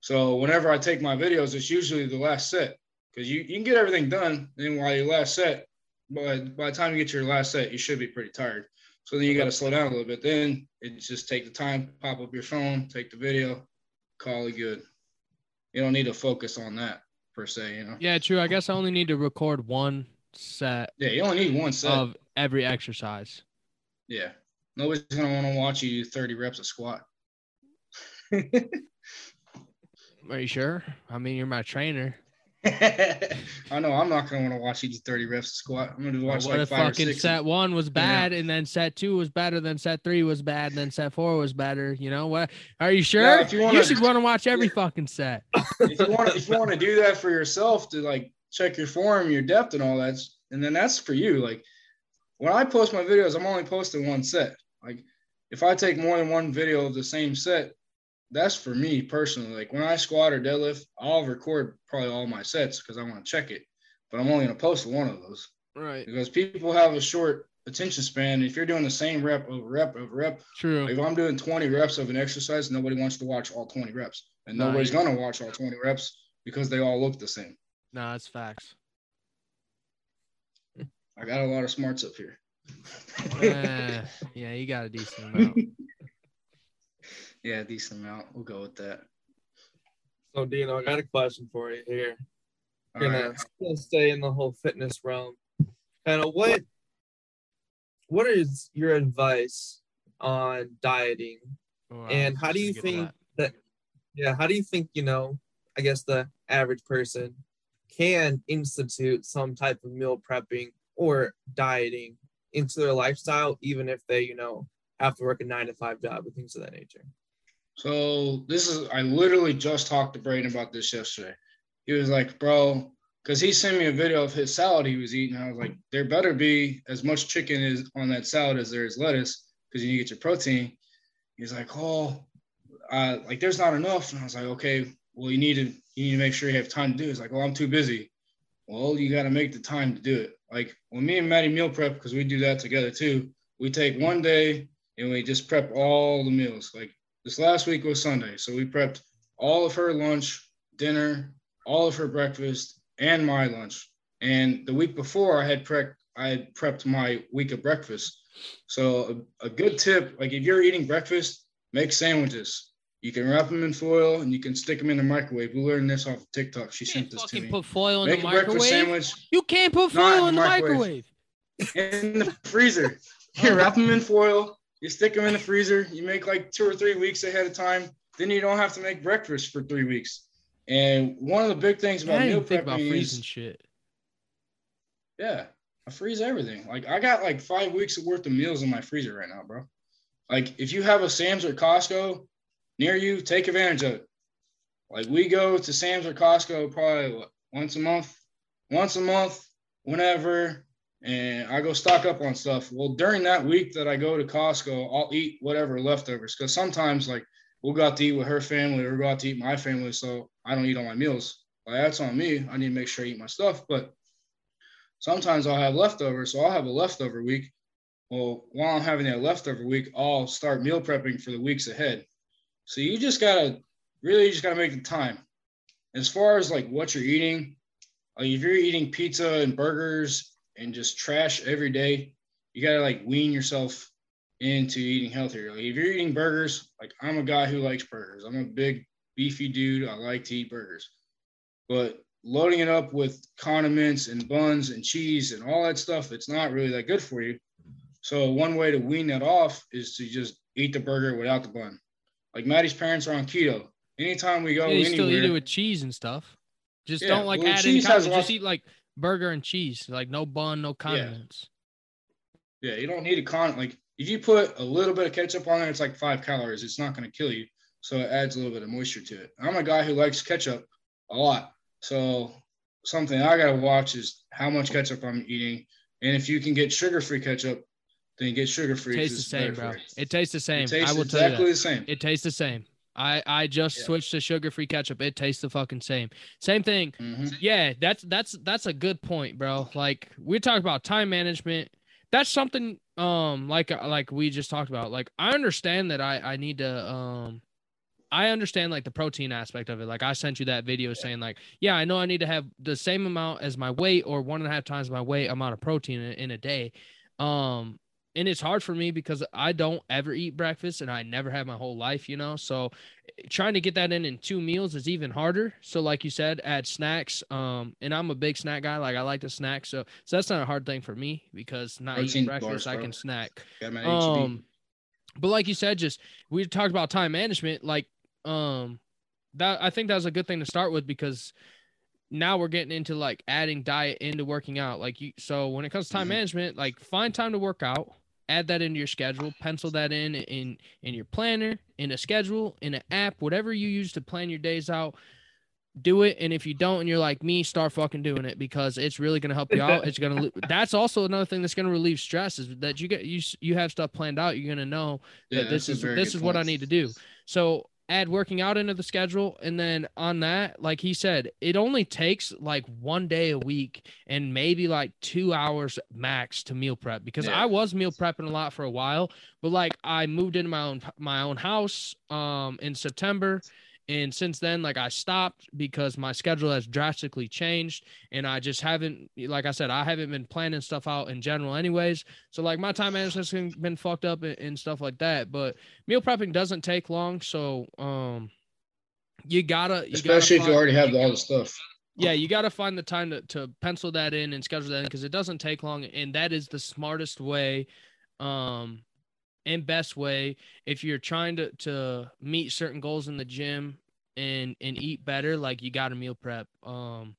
So whenever I take my videos, it's usually the last set because you, you can get everything done. Then while your last set, but by the time you get to your last set, you should be pretty tired. So then you got to slow down a little bit. Then it's just take the time, pop up your phone, take the video, call it good. You don't need to focus on that per se, you know. yeah true i guess i only need to record one set Yeah, you only need one set. of every exercise yeah, nobody's gonna want to watch you do 30 reps of squat. Are you sure? I mean, you're my trainer. I know I'm not gonna want to watch you do 30 reps squat. I'm gonna watch what like five fucking set one was bad and then set two was better, then set three was bad, and then set four was better? You know what? Are you sure? if you you, wanna- should want to watch every fucking set. if you want, if you want to do that for yourself to like check your form, your depth, and all that, and then that's for you. Like when I post my videos, I'm only posting one set. Like if I take more than one video of the same set, that's for me personally. Like when I squat or deadlift, I'll record probably all my sets because I want to check it, but I'm only going to post one of those Right. because people have a short attention span. If you're doing the same rep over rep over rep, True. if I'm doing 20 reps of an exercise, nobody wants to watch all 20 reps, and No, nobody's going to watch all 20 reps because they all look the same. No, that's facts. I got a lot of smarts up here. Eh, yeah, you got a decent amount. yeah, decent amount. We'll go with that. So Dino, I got a question for you here. All gonna, right. gonna stay in the whole fitness realm. Kind of what what is your advice on dieting? Wow, And how do you let's get to think that. that yeah, how do you think, you know, I guess the average person can institute some type of meal prepping or dieting into their lifestyle, even if they, you know, have to work a nine to five job and things of that nature? So this is I literally just talked to Braeden about this yesterday. He was like, bro, because he sent me a video of his salad he was eating. I was like, there better be as much chicken is on that salad as there is lettuce, because you need to get your protein. he's like, oh, uh, like there's not enough. And I was like, okay, well, you need to you need to make sure you have time to do it. He's like, well, I'm too busy. Well, you got to make the time to do it. Like when me and Maddie meal prep, because we do that together too. We take one day and we just prep all the meals. Like this last week was Sunday, so we prepped all of her lunch, dinner, all of her breakfast, and my lunch. And the week before, I had prepped I had prepped my week of breakfast. So a, a good tip, like if you're eating breakfast, make sandwiches. You can wrap them in foil and you can stick them in the microwave. We learned this off of TikTok. She sent this to me. Put foil in Make the a breakfast microwave. sandwich You can't put foil in the microwave. microwave. in the freezer. You wrap them in foil. You stick them in the freezer. You make like two or three weeks ahead of time. Then you don't have to make breakfast for three weeks. And one of the big things about didn't meal think about freezing is, shit. yeah, I freeze everything. Like I got like five weeks worth of meals in my freezer right now, bro. Like if you have a Sam's or Costco near you, take advantage of it. Like we go to Sam's or Costco probably what, once a month, once a month, whenever, and I go stock up on stuff. Well, during that week that I go to Costco, I'll eat whatever leftovers because sometimes like we'll go out to eat with her family or go out to eat my family, so I don't eat all my meals. Like that's on me. I need to make sure I eat my stuff, but sometimes I'll have leftovers, so I'll have a leftover week. Well, while I'm having that leftover week, I'll start meal prepping for the weeks ahead. So you just gotta really just gotta make the time. As far as like what you're eating, like if you're eating pizza and burgers and just trash every day, you gotta like wean yourself into eating healthier. Like if you're eating burgers, like I'm a guy who likes burgers. I'm a big beefy dude. I like to eat burgers. But loading it up with condiments and buns and cheese and all that stuff, it's not really that good for you. So one way to wean that off is to just eat the burger without the bun. Like Maddie's parents are on keto. Anytime we go Yeah, you still eat it with cheese and stuff. Just Yeah, don't like well, add cheese. Just eat like burger and cheese, like no bun, no condiments. Yeah, you don't need a con like if you put a little bit of ketchup on there, it's like five calories. It's not going to kill you. So it adds a little bit of moisture to it. I'm a guy who likes ketchup a lot. So something I gotta watch is how much ketchup I'm eating. And if you can get sugar-free ketchup, then get sugar-free. 'cause tastes the same, bro. It tastes the same. It tastes I will tell you exactly that. the same. It tastes the same. I I just Yeah. switched to sugar-free ketchup. It tastes the fucking same. Same thing. Mhm. Yeah, that's that's that's a good point, bro. Like we talk about time management. That's something um like like we just talked about. Like I understand that I I need to um I understand like the protein aspect of it. Like I sent you that video saying like, yeah, I know I need to have the same amount as my weight or one and a half times my weight amount of protein in, in a day. Um and it's hard for me because I don't ever eat breakfast and I never have my whole life, you know. So trying to get that in in two meals is even harder. So like you said, add snacks. Um, and I'm a big snack guy. Like I like to snack. So so that's not a hard thing for me because not eating breakfast, bars, I can snack. Got my HEB. Um, but like you said, just we talked about time management. Like um, that I think that was a good thing to start with because now we're getting into like adding diet into working out. Like you, so when it comes to time Mhm. management, like find time to work out. Add that into your schedule. Pencil that in in in your planner, in a schedule, in an app, whatever you use to plan your days out. Do it, and if you don't, and you're like me, start fucking doing it because it's really gonna help you out. It's gonna. That's also another thing that's gonna relieve stress is that you get you you have stuff planned out. You're gonna know Yeah, that this is this is what I need to do. So add working out into the schedule, and then on that, like he said, it only takes like one day a week and maybe like two hours max to meal prep because Yeah. I was meal prepping a lot for a while, but like I moved into my own my own house um in September. And since then, like I stopped because my schedule has drastically changed, and I just haven't, like I said, I haven't been planning stuff out in general, anyways. So like my time management's been- been fucked up and, and stuff like that. But meal prepping doesn't take long, so um, you gotta, you Especially if gotta you already have all the stuff. yeah, you got to find the time to, to pencil that in and schedule that in because it doesn't take long, and that is the smartest way, um, and best way if you're trying to to meet certain goals in the gym and and eat better. Like you got to meal prep. Um,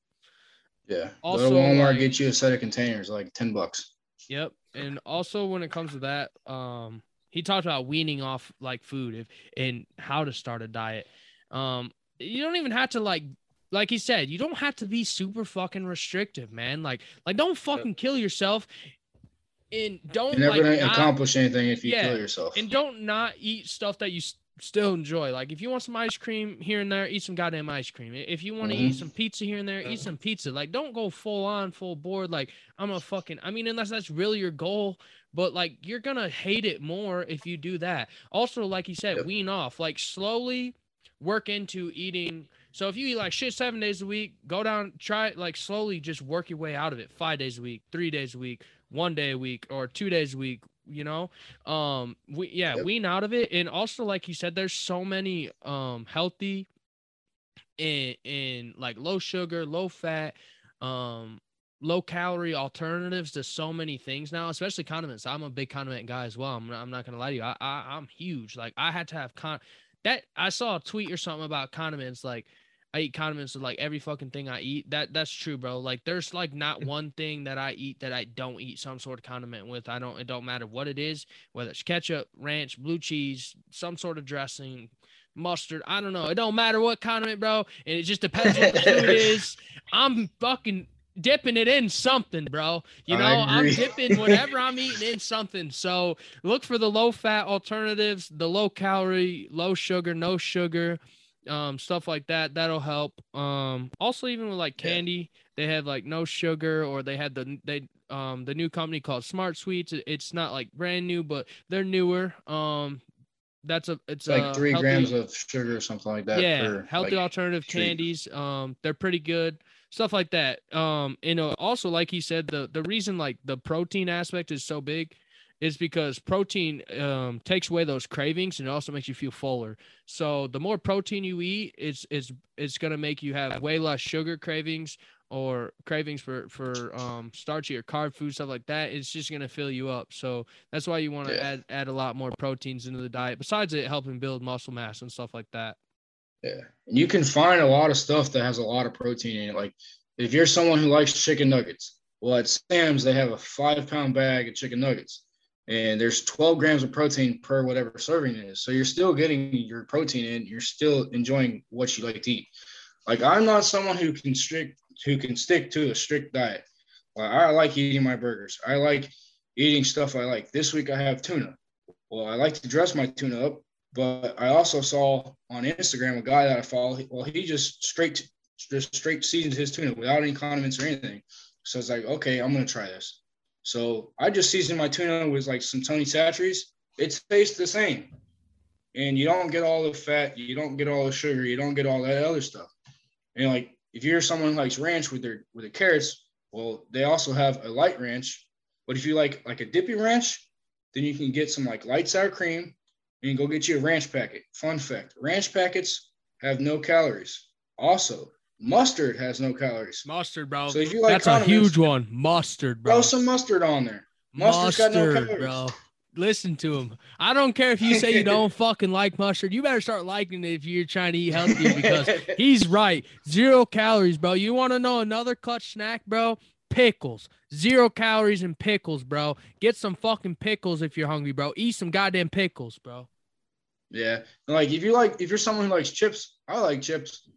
Yeah. Also, Go to Walmart, like- get you a set of containers, like ten bucks. Yep. And also when it comes to that, um, he talked about weaning off like food if and how to start a diet. Um, you don't even have to like like he said, you don't have to be super fucking restrictive, man. Like like don't fucking kill yourself. And don't You're never like, gonna not- accomplish anything if you Yeah, kill yourself. and don't not eat stuff that you still enjoy. Like if you want some ice cream here and there, eat some goddamn ice cream. If you want to eat Mhm. some pizza here and there, eat some pizza. Like don't go full on, full board. Like I'm a fucking. I mean, unless that's really your goal. But like you're gonna hate it more if you do that. Also, like you said, Yep. wean off. Like slowly work into eating. So if you eat like shit seven days a week, go down, try like slowly, just work your way out of it. Five days a week, three days a week, one day a week, or two days a week. You know, um, we yeah, Yep. wean out of it, and also like you said, there's so many um healthy and and like low sugar, low fat, um, low calorie alternatives to so many things now, especially condiments. I'm a big condiment guy as well. I'm not, I'm not gonna lie to you. I, I I'm huge. Like I had to have con that I saw a tweet or something about condiments like I eat condiments with like every fucking thing I eat. That that's true, bro. Like there's like not mm. one thing that I eat that I don't eat some sort of condiment with. I don't it don't matter what it is, whether it's ketchup, ranch, blue cheese, some sort of dressing, mustard. I don't know. It don't matter what condiment, bro. And it just depends what the food is. I'm fucking dipping it in something, bro. You know, I'm dipping whatever I'm eating in something. So look for the low fat alternatives, the low calorie, low sugar, no sugar, um, stuff like that. That'll help. Um, also even with like Yeah. candy, they have like no sugar, or they had the they um the new company called Smart Sweets. It's not like brand new, but they're newer. Um, that's a it's like a three healthy- grams of sugar or something like that. yeah healthy like, alternative treat. candies um they're pretty good stuff like that um you know, also like he said the the reason like the protein aspect is so big is because protein um takes away those cravings and it also makes you feel fuller so the more protein you eat it's it's it's going to make you have way less sugar cravings or cravings for for um starchy or carb food stuff like that it's just going to fill you up so that's why you want to Yeah. add add a lot more proteins into the diet besides it helping build muscle mass and stuff like that Yeah. And you can find a lot of stuff that has a lot of protein in it. Like if you're someone who likes chicken nuggets, well, at Sam's, they have a five pound bag of chicken nuggets and there's 12 grams of protein per whatever serving it is. So you're still getting your protein in, you're still enjoying what you like to eat. Like I'm not someone who can strict, who can stick to a strict diet. Like, I like eating my burgers. I like eating stuff I like. This week I have tuna. Well, I like to dress my tuna up but I also saw on Instagram a guy that I follow. Well, he just straight just straight seasons his tuna without any condiments or anything. So it's like, okay, I'm gonna try this. So I just seasoned my tuna with like some Tony Chachere's. It tastes the same, and you don't get all the fat, you don't get all the sugar, you don't get all that other stuff. And like, if you're someone who likes ranch with their with the carrots, well, they also have a light ranch. But if you like like a dippy ranch, then you can get some like light sour cream and go get you a ranch packet. Fun fact ranch packets have no calories. Also, mustard has no calories. Mustard, bro. So if you like That's a huge one. Mustard, bro. throw some mustard on there. Mustard's got no calories. bro. Listen to him. I don't care if you say you don't fucking like mustard. You better start liking it if you're trying to eat healthy because he's right. Zero calories, bro. You want to know another clutch snack, bro? Pickles. Zero calories in pickles, bro. Get some fucking pickles if you're hungry, bro. Eat some goddamn pickles, bro. Yeah. Like if you like if you're someone who likes chips, I like chips.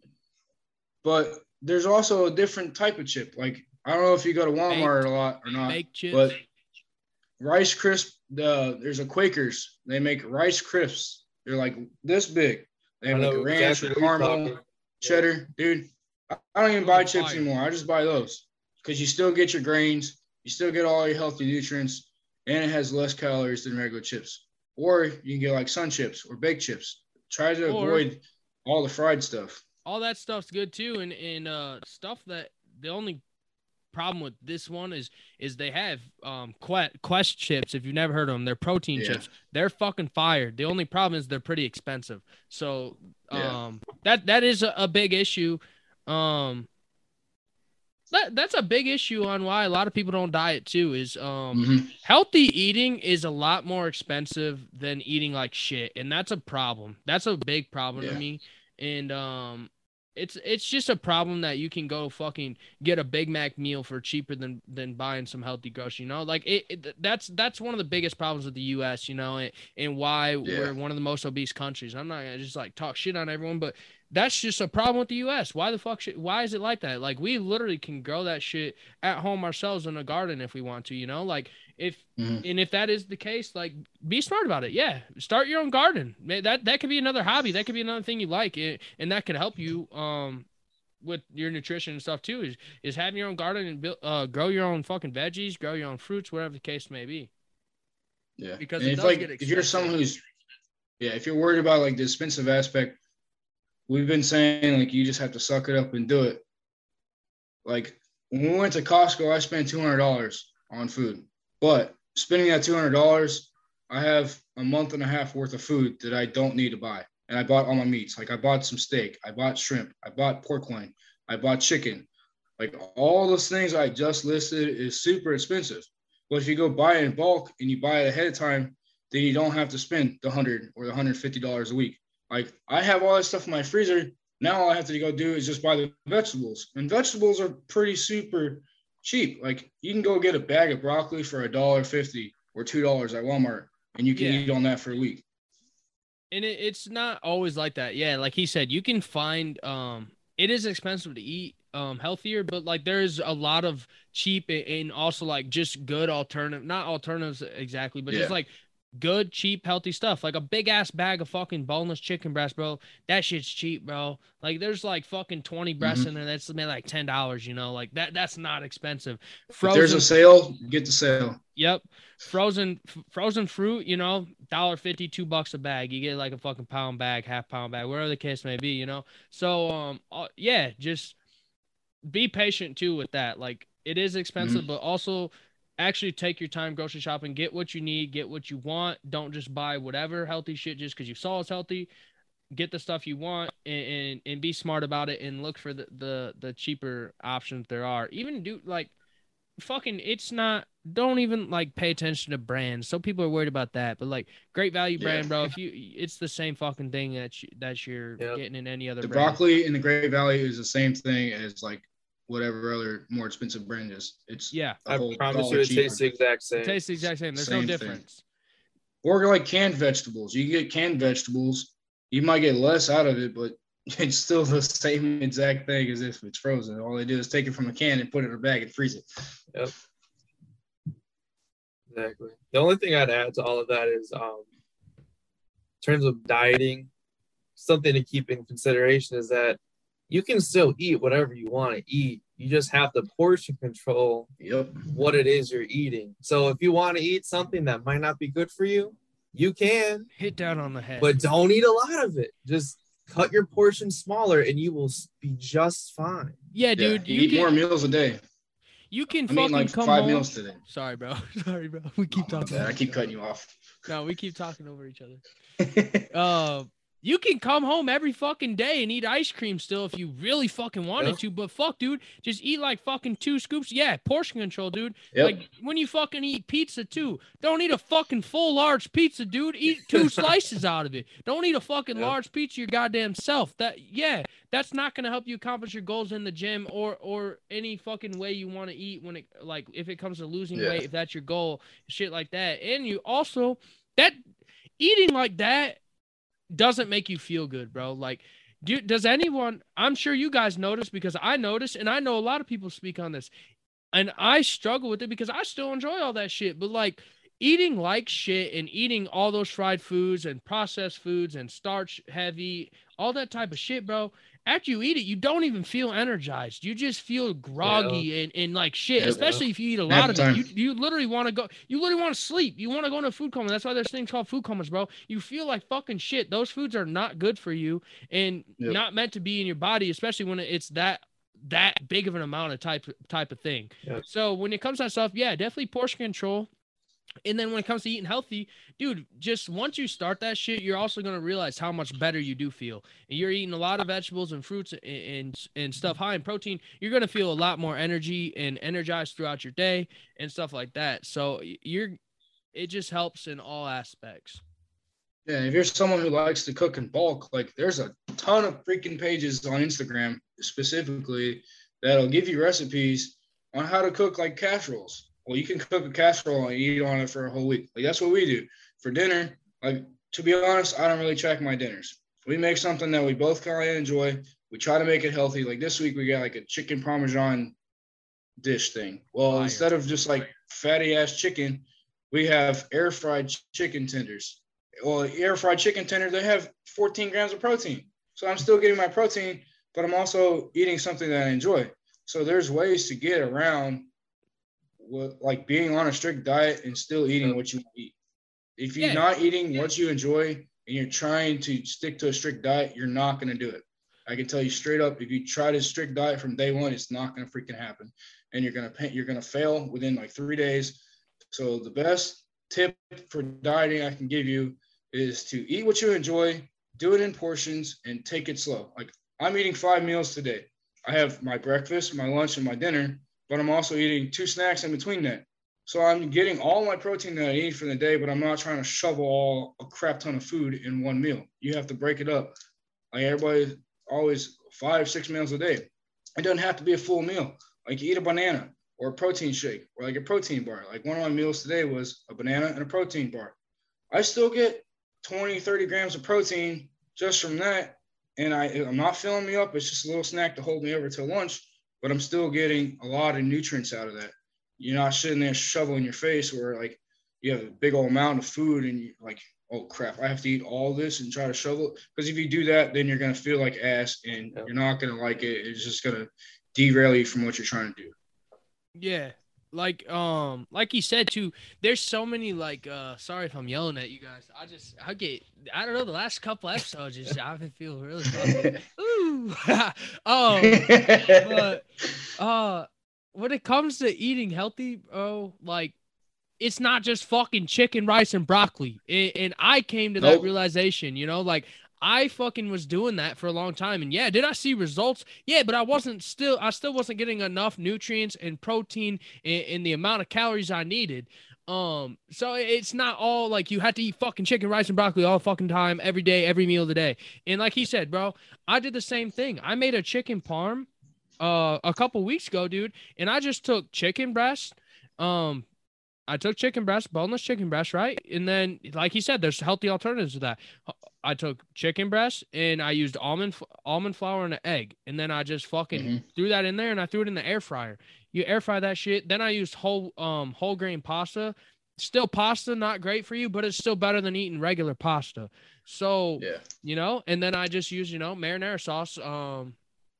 But there's also a different type of chip. Like I don't know if you go to Walmart a lot or not, Baked chips. but Rice crisp, the there's a Quakers. They make rice crisps. They're like this big. They have like ranch exactly or what caramel, cheddar. Dude, I I don't even buy chips anymore. I just buy those because you still get your grains, you still get all your healthy nutrients, and it has less calories than regular chips. Or you can get like sun chips or baked chips. Try to Or- avoid all the fried stuff. All that stuff's good too and and uh stuff that the only problem with this one is is they have um quest, quest chips if you've never heard of them they're protein Yeah. chips. They're fucking fired the only problem is they're pretty expensive. So Yeah. um that that is a, a big issue. Um that, that's a big issue on why a lot of people don't diet too is um Mhm. healthy eating is a lot more expensive than eating like shit and that's a problem. That's a big problem to me. And um it's it's just a problem that you can go fucking get a Big Mac meal for cheaper than than buying some healthy grocery. You know, like it, it that's that's one of the biggest problems with the U.S. You know, and, and why we're one of the most obese countries. I'm not gonna just like talk shit on everyone, but that's just a problem with the U.S. Why the fuck? Should, why is it like that? Like we literally can grow that shit at home ourselves in a garden if we want to. You know, like if Mhm. and if that is the case, like be smart about it. Yeah, start your own garden. That that could be another hobby. That could be another thing you like, eh, and that could help you um with your nutrition and stuff too. Is is having your own garden and build, uh grow your own fucking veggies, grow your own fruits, whatever the case may be. Yeah. Because and if like if you're someone who's yeah, if you're worried about like the expensive aspect, we've been saying like you just have to suck it up and do it. Like when we went to Costco, I spent two hundred dollars on food. But spending that two hundred dollars, I have a month and a half worth of food that I don't need to buy. And I bought all my meats. Like I bought some steak, I bought shrimp, I bought pork loin, I bought chicken. Like all those things I just listed is super expensive. But if you go buy it in bulk and you buy it ahead of time, then you don't have to spend the hundred or the hundred fifty dollars a week. Like I have all that stuff in my freezer. Now all I have to go do is just buy the vegetables, and vegetables are pretty super cheap. Like you can go get a bag of broccoli for a dollar fifty or two dollars at Walmart, and you can Yeah. eat on that for a week. and it, it's not always like that yeah like he said you can find um it is expensive to eat um healthier but like there's a lot of cheap and also like just good alternative not alternatives exactly but Yeah. just like good cheap healthy stuff like a big ass bag of fucking boneless chicken breast bro that shit's cheap bro like there's like fucking 20 breasts in there that's made like ten dollars you know like that that's not expensive If there's a sale, get the sale. Yep. Frozen f- frozen fruit, you know, dollar fifty, two bucks a bag. You get like a fucking pound bag, half pound bag, whatever the case may be, you know. So um uh, yeah, just be patient too with that. Like it is expensive, but also actually take your time grocery shopping, get what you need, get what you want. Don't just buy whatever healthy shit just because you saw it's healthy. Get the stuff you want and, and, and be smart about it and look for the, the the cheaper options there are. Even do like fucking it's not don't even like pay attention to brands. Some people are worried about that, but like great value Yeah. brand, bro. If you it's the same fucking thing that you, that you're Yep. getting in any other The brand. broccoli in the Great Value is the same thing as like whatever other more expensive brand is. It's Yeah. I whole promise you, it cheaper. tastes the exact same. It tastes the exact same. There's no Same thing. difference. or like canned vegetables. You can get canned vegetables, you might get less out of it, but it's still the same exact thing as if it's frozen. All they do is take it from a can and put it in a bag and freeze it. Yep. Exactly. The only thing I'd add to all of that is, um, in terms of dieting, something to keep in consideration is that you can still eat whatever you want to eat. You just have to portion control Yep. what it is you're eating. So if you want to eat something that might not be good for you, you can, Hit down on the head. but don't eat a lot of it. Just cut your portion smaller and you will be just fine. yeah, Yeah, dude, you, you, eat can more meals a day. you can I'm fucking eating like come five home. meals today. Sorry, bro. Sorry, bro. We keep Oh, talking. I keep cutting you off. No, we keep talking over each other. uh you can come home every fucking day and eat ice cream still if you really fucking wanted Yeah. to, but fuck, dude, just eat like fucking two scoops. Yeah, portion control, dude. Yep. Like when you fucking eat pizza too, don't eat a fucking full large pizza, dude. Eat two slices out of it. Don't eat a fucking Yeah. large pizza your goddamn self. That yeah, that's not gonna help you accomplish your goals in the gym or or any fucking way you want to eat when it like if it comes to losing Yeah. weight, if that's your goal, shit like that. And you also that eating like that doesn't make you feel good, bro. Like, do, does anyone? I'm sure you guys notice because I notice, and I know a lot of people speak on this, and I struggle with it because I still enjoy all that shit. But like, eating like shit and eating all those fried foods and processed foods and starch heavy, all that type of shit, bro. After you eat it, you don't even feel energized. You just feel groggy and, and like shit, Yeah. especially if you eat a Nap lot of it. You, you literally want to go, you literally want to sleep. You want to go into a food coma. That's why there's things called food comas, bro. You feel like fucking shit. Those foods are not good for you and Yep. not meant to be in your body, especially when it's that that big of an amount of type type of thing. Yep. So when it comes to that stuff, yeah, definitely portion control. And then when it comes to eating healthy, dude, just once you start that shit, you're also gonna realize how much better you do feel. And you're eating a lot of vegetables and fruits and and, and stuff high in protein. You're gonna feel a lot more energy and energized throughout your day and stuff like that. So you're, it just helps in all aspects. Yeah, if you're someone who likes to cook in bulk, like there's a ton of freaking pages on Instagram specifically that'll give you recipes on how to cook like casseroles. Well, you can cook a casserole and eat on it for a whole week. Like that's what we do for dinner. Like to be honest, I don't really track my dinners. We make something that we both kind of enjoy. We try to make it healthy. Like this week, we got like a chicken parmesan dish thing. Well, Fire. instead of just like fatty ass chicken, we have air fried chicken tenders. Well, air fried chicken tenders they have 14 grams of protein. So I'm still getting my protein, but I'm also eating something that I enjoy. So there's ways to get around like being on a strict diet and still eating what you eat. If you're Yeah. not eating what you enjoy and you're trying to stick to a strict diet, you're not going to do it. I can tell you straight up, if you try this strict diet from day one, it's not going to freaking happen, and you're going to you're going to fail within like three days. So the best tip for dieting I can give you is to eat what you enjoy, do it in portions, and take it slow. Like I'm eating five meals today. I have my breakfast, my lunch, and my dinner, but I'm also eating two snacks in between that. So I'm getting all my protein that I need for the day, but I'm not trying to shovel all a crap ton of food in one meal. You have to break it up. Like everybody always five, six meals a day. It doesn't have to be a full meal. Like you eat a banana or a protein shake or like a protein bar. Like one of my meals today was a banana and a protein bar. I still get 20, 30 grams of protein just from that. And I, I'm not filling me up. It's just a little snack to hold me over till lunch, but I'm still getting a lot of nutrients out of that. You're not sitting there shoveling your face where like you have a big old amount of food and you like, oh crap, I have to eat all this and try to shovel it. Because if you do that, then you're gonna feel like ass and Yeah. you're not gonna like it. It's just gonna derail you from what you're trying to do. Yeah. Like um like he said too, there's so many like uh sorry if I'm yelling at you guys. I just I get I don't know, the last couple episodes just I feel really ooh um but uh when it comes to eating healthy, oh like it's not just fucking chicken, rice, and broccoli. And, and I came to that realization, you know, like I fucking was doing that for a long time. And yeah, did I see results? Yeah, but I wasn't still, I still wasn't getting enough nutrients and protein in, the amount of calories I needed. Um, so it's not all like you had to eat fucking chicken, rice, and broccoli all fucking time, every day, every meal of the day. And like he said, bro, I did the same thing. I made a chicken parm uh a couple weeks ago, dude, and I just took chicken breast, um, I took chicken breast, boneless chicken breast, right? And then, like he said, there's healthy alternatives to that. I took chicken breast and I used almond almond flour and an egg, and then I just fucking Mhm. threw that in there and I threw it in the air fryer. You air fry that shit. Then I used whole um whole grain pasta. Still pasta, not great for you, but it's still better than eating regular pasta. So Yeah. you know, and then I just use, you know, marinara sauce, um,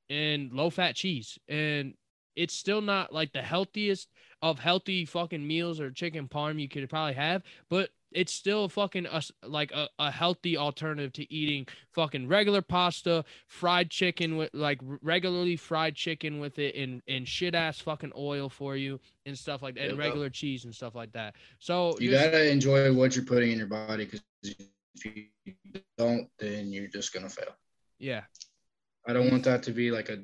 and low fat cheese. And it's still not like the healthiest of healthy fucking meals or chicken parm you could probably have, but it's still fucking a, s- like a, a healthy alternative to eating fucking regular pasta, fried chicken with like regularly fried chicken with it and and shit ass fucking oil for you and stuff like that, and regular cheese and stuff like that. So You gotta enjoy what you're putting in your body because if you don't, then you're just gonna fail. yeah, I don't want that to be like a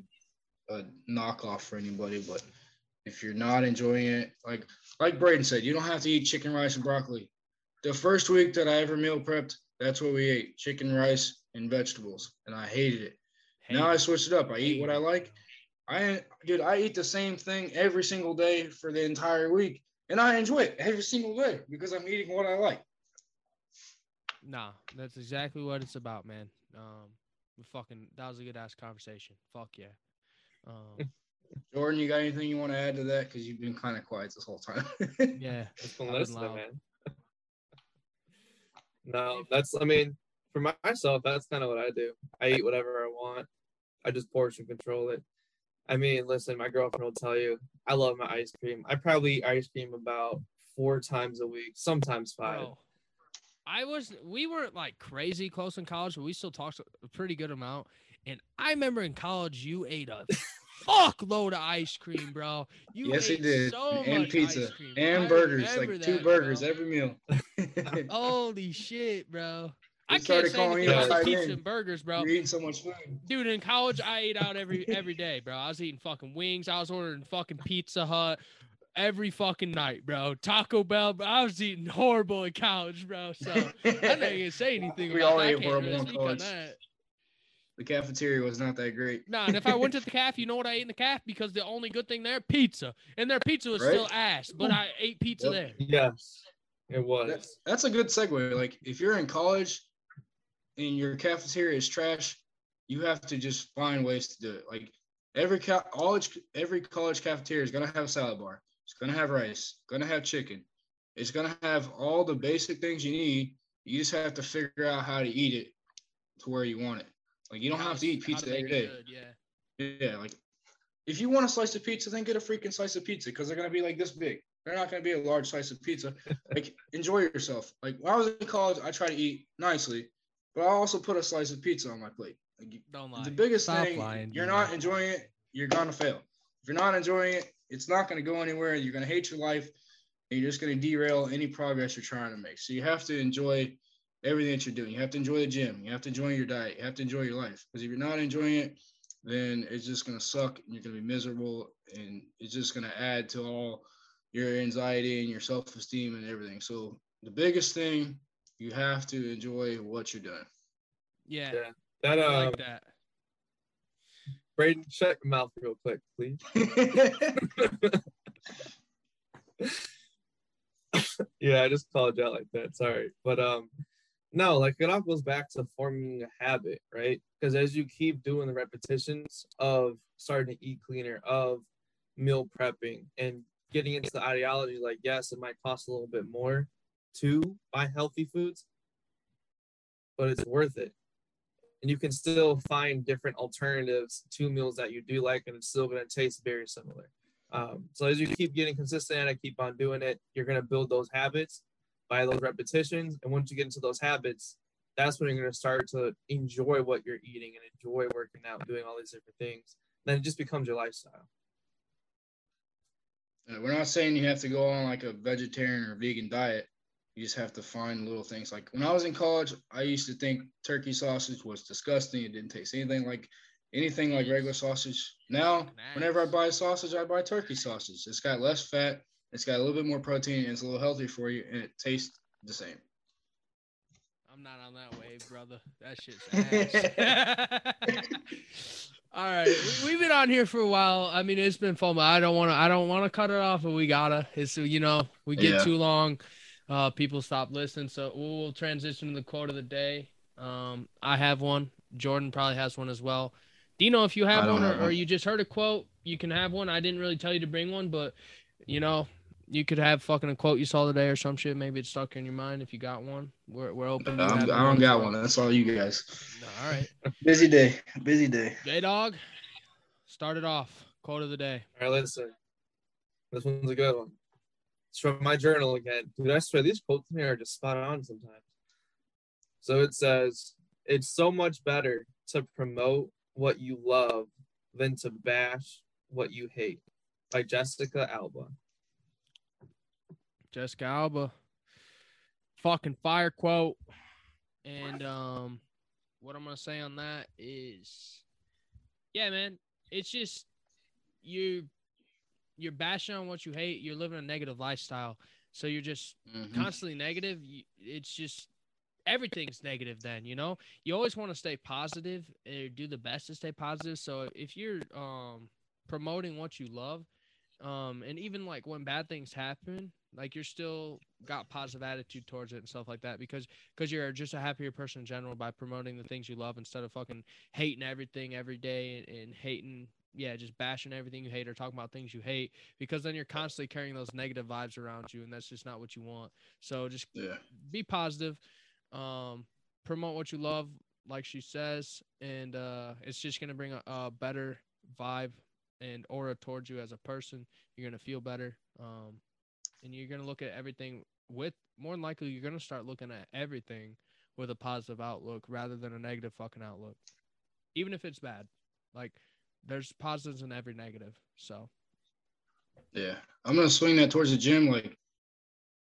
a knockoff for anybody, but if you're not enjoying it, like like Braeden said, you don't have to eat chicken, rice, and broccoli. The first week that I ever meal prepped, that's what we ate: chicken, rice, and vegetables, and I hated it. Now I switched it up. I eat what I like. I dude, I eat the same thing every single day for the entire week, and I enjoy it every single day because I'm eating what I like. Nah, that's exactly what it's about, man. Um, fucking that was a good ass conversation. Fuck yeah. Um, Jordan, you got anything you want to add to that? Because you've been kind of quiet this whole time. yeah, Just been listening, man. no, that's I mean, for myself, that's kind of what I do. I eat whatever I want. I just portion control it. I mean, listen, my girlfriend will tell you I love my ice cream. I probably eat ice cream about four times a week, sometimes five. bro. I was we weren't like crazy close in college, but we still talked a pretty good amount. And I remember in college you ate a fuckload of ice cream, bro. You yes, he ate did. so and pizza and I burgers, like two that, burgers bro. every meal. Holy shit, bro. I can't started say calling you about pizza end. and burgers, bro. You're eating so much food. Dude, in college, I ate out every every day, bro. I was eating fucking wings. I was ordering fucking Pizza Hut every fucking night, bro. Taco Bell. Bro. I was eating horrible in college, bro. So I'm not gonna say anything We all. Ate horrible in college. that. The cafeteria was not that great. Nah, and if I went to the calf, you know what I ate in the calf? Because the only good thing there, pizza. And their pizza was Right? still ass, but I ate pizza Yep. there. Yes, it was. That- that's a good segue. Like if you're in college and your cafeteria is trash, you have to just find ways to do it. Like every ca- college, every college cafeteria is gonna have a salad bar. It's gonna have rice. Gonna have chicken. It's gonna have all the basic things you need. You just have to figure out how to eat it to where you want it. Like you don't have to eat pizza make every it day. good, Yeah. Yeah, like if you want a slice of pizza, then get a freaking slice of pizza because they're gonna be like this big. They're not gonna be a large slice of pizza. like enjoy yourself. Like when I was in college, I try to eat nicely, but I also put a slice of pizza on my plate. Like Don't lie. the biggest Stop thing, lying, you're Gino. not enjoying it, you're gonna fail. If you're not enjoying it, it's not gonna go anywhere. You're gonna hate your life, and you're just gonna derail any progress you're trying to make. So you have to enjoy everything that you're doing. You have to enjoy the gym. You have to enjoy your diet. You have to enjoy your life. Because if you're not enjoying it, then it's just gonna suck, and you're gonna be miserable, and it's just gonna add to all your anxiety and your self-esteem and everything. So the biggest thing, you have to enjoy what you're doing. Yeah. Yeah. That I uh, like that. Braeden, shut your mouth real quick, please. yeah, I just called you out like that. Sorry, but um, no, like it all goes back to forming a habit, right? Because as you keep doing the repetitions of starting to eat cleaner, of meal prepping, and getting into the ideology, like yes, it might cost a little bit more to buy healthy foods, but it's worth it. And you can still find different alternatives to meals that you do like, and it's still going to taste very similar. Um, so as you keep getting consistent and I keep on doing it, you're going to build those habits by those repetitions. And once you get into those habits, that's when you're going to start to enjoy what you're eating and enjoy working out, doing all these different things. And Then it just becomes your lifestyle. Uh, We're not saying you have to go on like a vegetarian or vegan diet. You just have to find little things. Like when I was in college, I used to think turkey sausage was disgusting. It didn't taste anything like anything like regular sausage. Now, whenever I buy sausage, I buy turkey sausage. It's got less fat, it's got a little bit more protein, and it's a little healthier for you, and it tastes the same. I'm not on that wave, brother. That shit's ass. All right, we- we've been on here for a while. I mean, it's been fun, but I don't want to. I don't want to cut it off, but we gotta. It's you know, we get Yeah. too long, uh, people stop listening. So we'll transition to the quote of the day. Um, I have one. Jordan probably has one as well. Dino, if you have one, or, have or one. you just heard a quote, you can have one. I didn't really tell you to bring one, but you know, you could have fucking a quote you saw today or some shit. Maybe it's stuck in your mind. If you got one, we're we're open. to I'm, I don't got one. That's all you guys. All right. Busy day. Busy day. J Dog, start it off. Quote of the day. All right, listen. This one's a good one. It's from my journal again. Dude, I swear these quotes in here are just spot on sometimes. So it says, It's so much better to promote what you love than to bash what you hate. By Jessica Alba. Jessica Alba. Fucking fire quote. And um what I'm gonna say on that is yeah, man, it's just you you're bashing on what you hate, you're living a negative lifestyle. So you're just Mhm. constantly negative. It's just everything's negative then, you know? You always want to stay positive or do the best to stay positive. So if you're um promoting what you love, um and even like when bad things happen, like you're still got positive attitude towards it and stuff like that because because you're just a happier person in general by promoting the things you love instead of fucking hating everything every day and, and hating yeah just bashing everything you hate or talking about things you hate because then you're constantly carrying those negative vibes around you and that's just not what you want so just Yeah. be positive um promote what you love like she says and uh it's just gonna bring a, a better vibe and aura towards you as a person you're gonna feel better um and you're gonna look at everything with more than likely you're gonna start looking at everything with a positive outlook rather than a negative fucking outlook even if it's bad like there's positives in every negative so Yeah. I'm gonna swing that towards the gym, like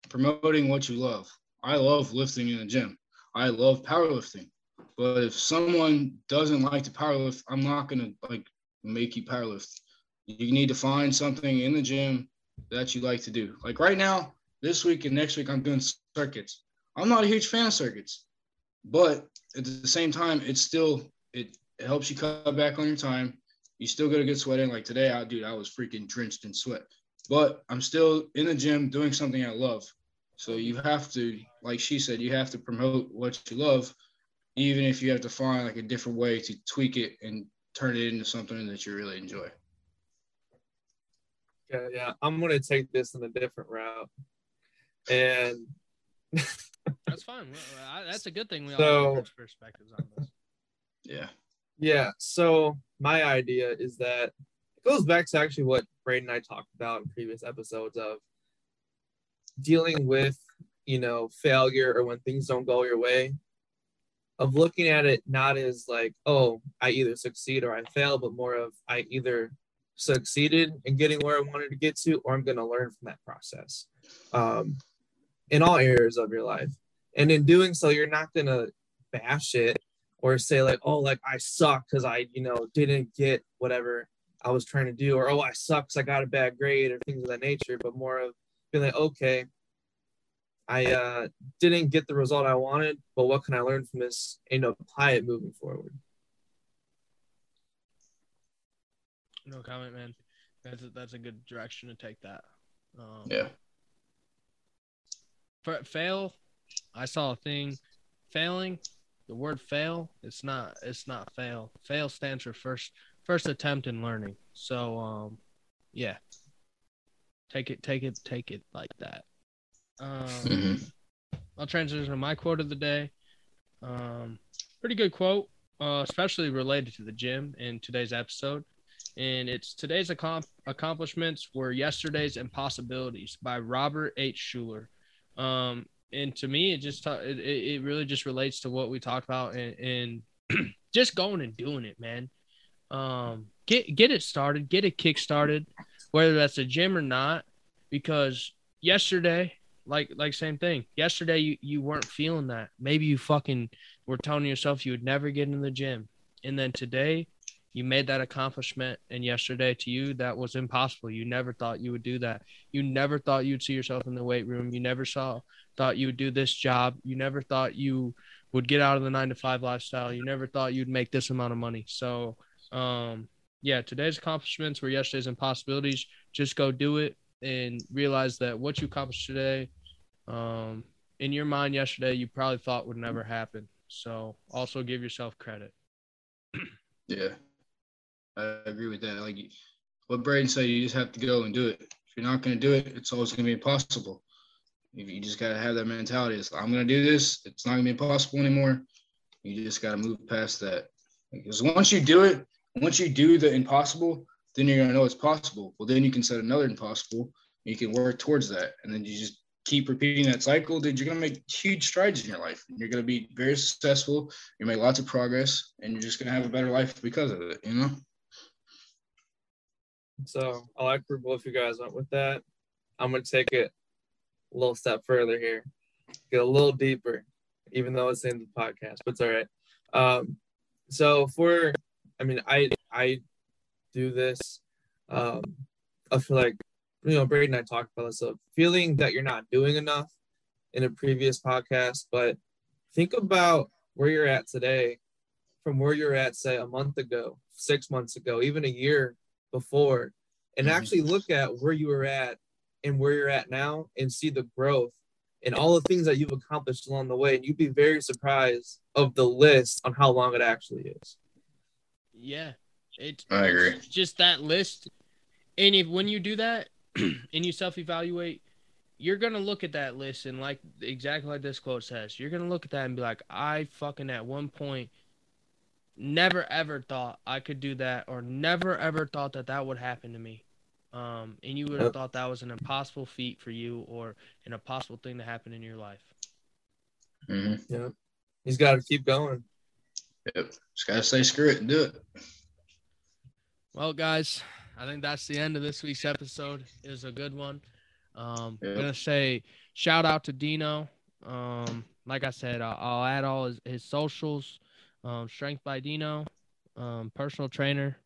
promoting what you love. I love lifting in the gym. I love powerlifting. But if someone doesn't like to powerlift, I'm not gonna like make you powerlift. You need to find something in the gym that you like to do. Like right now, this week and next week, I'm doing circuits. I'm not a huge fan of circuits, but at the same time, it's still it, it helps you cut back on your time. You still get a good sweat in. Like today, I dude, I was freaking drenched in sweat, but I'm still in the gym doing something I love. So you have to, like she said, you have to promote what you love, even if you have to find like a different way to tweak it and turn it into something that you really enjoy. Okay, yeah, I'm gonna take this in a different route, and That's fine. Well, I- That's a good thing. We all have different perspectives on this. Yeah. Yeah. So my idea is that it goes back to actually what Braeden and I talked about in previous episodes of dealing with, you know, failure or when things don't go your way, of looking at it not as like, oh, I either succeed or I fail, but more of I either succeeded in getting where I wanted to get to, or I'm going to learn from that process um, in all areas of your life. And in doing so, you're not going to bash it or say like oh like i suck because i you know didn't get whatever i was trying to do or oh i suck because i got a bad grade or things of that nature but more of being like okay i uh didn't get the result i wanted but what can i learn from this and apply it moving forward No comment, man. That's a, that's a good direction to take that. Um, Yeah. For fail, I saw a thing. Failing, the word fail, it's not it's not fail. Fail stands for first first attempt in learning. So um, yeah. Take it, take it, take it like that. Um, Mhm. I'll transition to my quote of the day. Um, pretty good quote, uh, especially related to the gym in today's episode. And it's today's accom- accomplishments were yesterday's impossibilities by Robert H. Schuller. Um, and to me, it just ta- it, it it really just relates to what we talked about and, and just going and doing it, man. Um, get get it started, get it kick started, whether that's a gym or not, because yesterday like like same thing. Yesterday you you weren't feeling that. Maybe you fucking were telling yourself you would never get in the gym. And then today you made that accomplishment and yesterday to you that was impossible. You never thought you would do that. You never thought you'd see yourself in the weight room. You never saw thought you would do this job. You never thought you would get out of the 9 to 5 lifestyle. You never thought you'd make this amount of money. So um yeah, today's accomplishments were yesterday's impossibilities. Just go do it and realize that what you accomplished today, um, in your mind yesterday, you probably thought would never happen. So also give yourself credit. Yeah. I agree with that. Like what Braeden said, you just have to go and do it. If you're not going to do it, it's always going to be impossible. You just got to have that mentality. It's, I'm going to do this. It's not going to be impossible anymore. You just got to move past that. Because once you do it, once you do the impossible, then you're going to know it's possible. Well, then you can set another impossible. You can work towards that. And then you just keep repeating that cycle. Then you're going to make huge strides in your life. You're going to be very successful. You make lots of progress, and you're just going to have a better life because of it, you know? So i like where both you guys went with that. I'm to take it a little step further here. Get a little deeper even though it's in the podcast but it's all right. Um so for i mean i i do this um i feel like you know Braeden and i talked about this of feeling that you're not doing enough in a previous podcast but think about where you're at today from where you're at say a month ago six months ago even a year before and Mhm. actually look at where you were at and where you're at now and see the growth and all the things that you've accomplished along the way and you'd be very surprised of the list on how long it actually is Yeah, it. I agree. it's Just that list, and if when you do that and you self evaluate, you're gonna look at that list and like exactly like this quote says, you're gonna look at that and be like, I fucking at one point never ever thought I could do that, or never ever thought that that would happen to me. Um, and you would have Yep. thought that was an impossible feat for you, or an impossible thing to happen in your life. hmm yeah he's got to keep going Yep. Just gotta say screw it and do it. Well, guys, I think that's the end of this week's episode. It was a good one. Um, Yeah. I'm gonna say shout out to Dino. Um, like I said, I'll, I'll add all his, his socials. Um, Strength by Dino, um, personal trainer.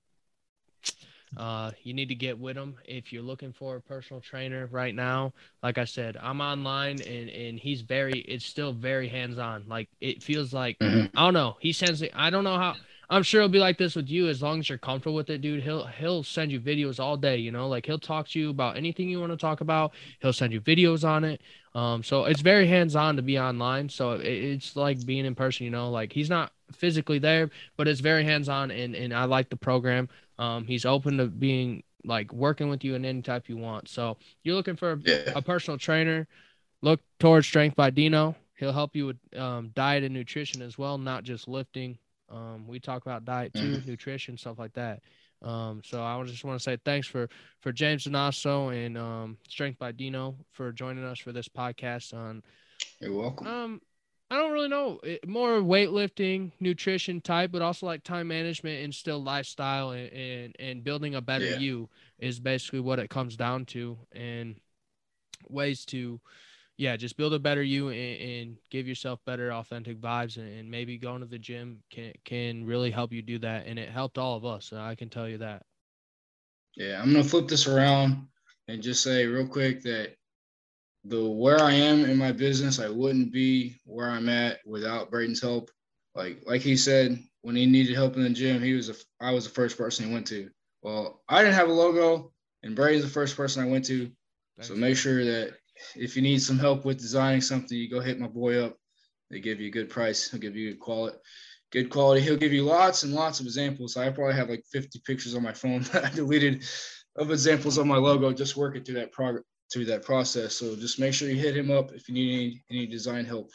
Uh, you need to get with him if you're looking for a personal trainer right now. Like I said, I'm online and and he's very. It's still very hands on. Like it feels like Mhm. I don't know. He sends it. I don't know how. I'm sure it'll be like this with you as long as you're comfortable with it, dude. He'll he'll send you videos all day, you know, like he'll talk to you about anything you want to talk about. He'll send you videos on it. Um, so it's very hands on to be online. So it, it's like being in person, you know, like he's not physically there, but it's very hands on, and and I like the program. Um, he's open to being like working with you in any type you want. So you're looking for a, Yeah. a personal trainer, look towards Strength by Dino. He'll help you with um, diet and nutrition as well, not just lifting. Um, we talk about diet too, nutrition, stuff like that. Um, so I just want to say thanks for for James Dinaso and um, Strength by Dino for joining us for this podcast on You're welcome. um, I don't really know. It, more weightlifting, nutrition type, but also like time management and still lifestyle and and, and building a better Yeah. you is basically what it comes down to. And ways to, yeah, just build a better you and, and give yourself better authentic vibes. And, and maybe going to the gym can can really help you do that. And it helped all of us. I can tell you that. Yeah, I'm gonna flip this around and just say real quick that the where I am in my business, I wouldn't be where I'm at without Braeden's help. Like like he said, when he needed help in the gym, he was a, I was the first person he went to. Well, I didn't have a logo, and Braeden's the first person I went to. So make sure that if you need some help with designing something, you go hit my boy up. They give you a good price. He'll give you good quality. Good quality. He'll give you lots and lots of examples. I probably have like 50 pictures on my phone that I deleted of examples of my logo. Just working through that prog- through that process. So just make sure you hit him up if you need any, any design help.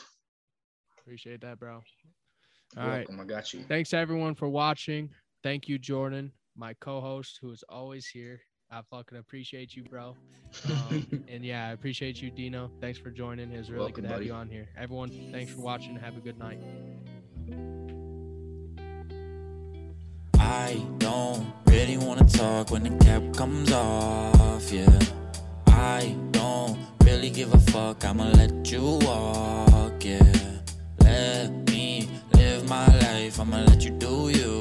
Appreciate that, bro. You're All right. welcome. I got you. Thanks everyone for watching. Thank you, Jordan, my co-host, who is always here. I fucking appreciate you, bro. Um, and yeah, I appreciate you, Dino. Thanks for joining. It was really Welcome, good to have you on here. Everyone, thanks for watching. Have a good night. I don't really wanna talk when the cap comes off, yeah. I don't really give a fuck, I'ma let you walk, yeah. Let me live my life, I'ma let you do you, yeah. I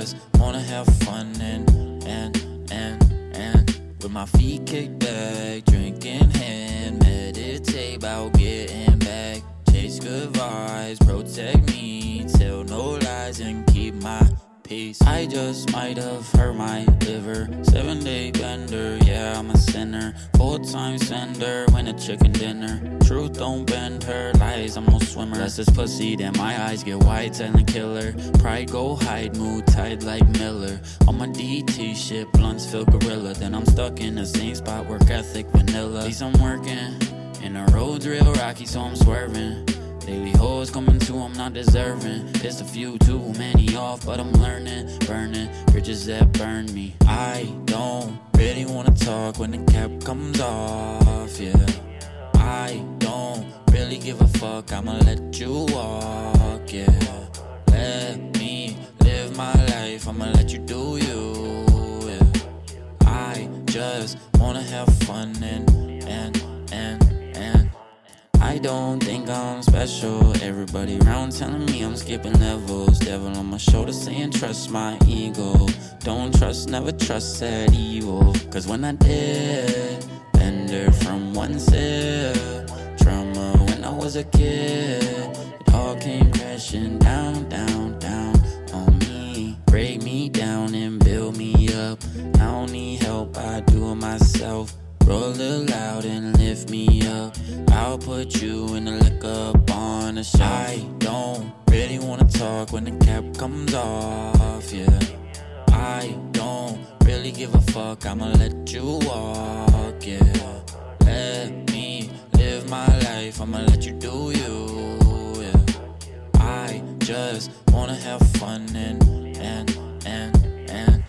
just wanna have fun and, and, and, and. With my feet kicked back, drinking hand, meditate about getting back. Chase good vibes, protect me, tell no lies and keep my peace. I just might have hurt my liver. Seven day bender, yeah, I'm a sinner. Full time sender, win a chicken dinner. Truth don't bend her, lies, I'm no swimmer. That's this pussy, then my eyes get wide, telling killer. Pride go hide, mood tight like Miller. On my DT shit, blunts feel gorilla. Then I'm stuck in the same spot, work ethic vanilla. Least I'm working. And the road's real rocky, so I'm swerving. Daily hoes coming to, I'm not deserving. Pissed a few too many off, but I'm learning. Burning bridges that burn me. I don't really wanna talk when the cap comes off, yeah. I don't really give a fuck, I'ma let you walk, yeah. Let me live my life, I'ma let you do you, yeah. I just wanna have fun and and I don't think I'm special. Everybody around telling me I'm skipping levels. Devil on my shoulder saying trust my ego. Don't trust, never trust that evil. Cause when I did, bender from one sip. Trauma when I was a kid. It all came crashing down, down, down on me. Break me down and build me up. I don't need help, I do it myself. Roll it loud and lift me up. I'll put you in a lick up on the side. Don't really wanna talk when the cap comes off, yeah. I don't really give a fuck, I'ma let you walk, yeah. Let me live my life, I'ma let you do you, yeah. I just wanna have fun and, and, and, and,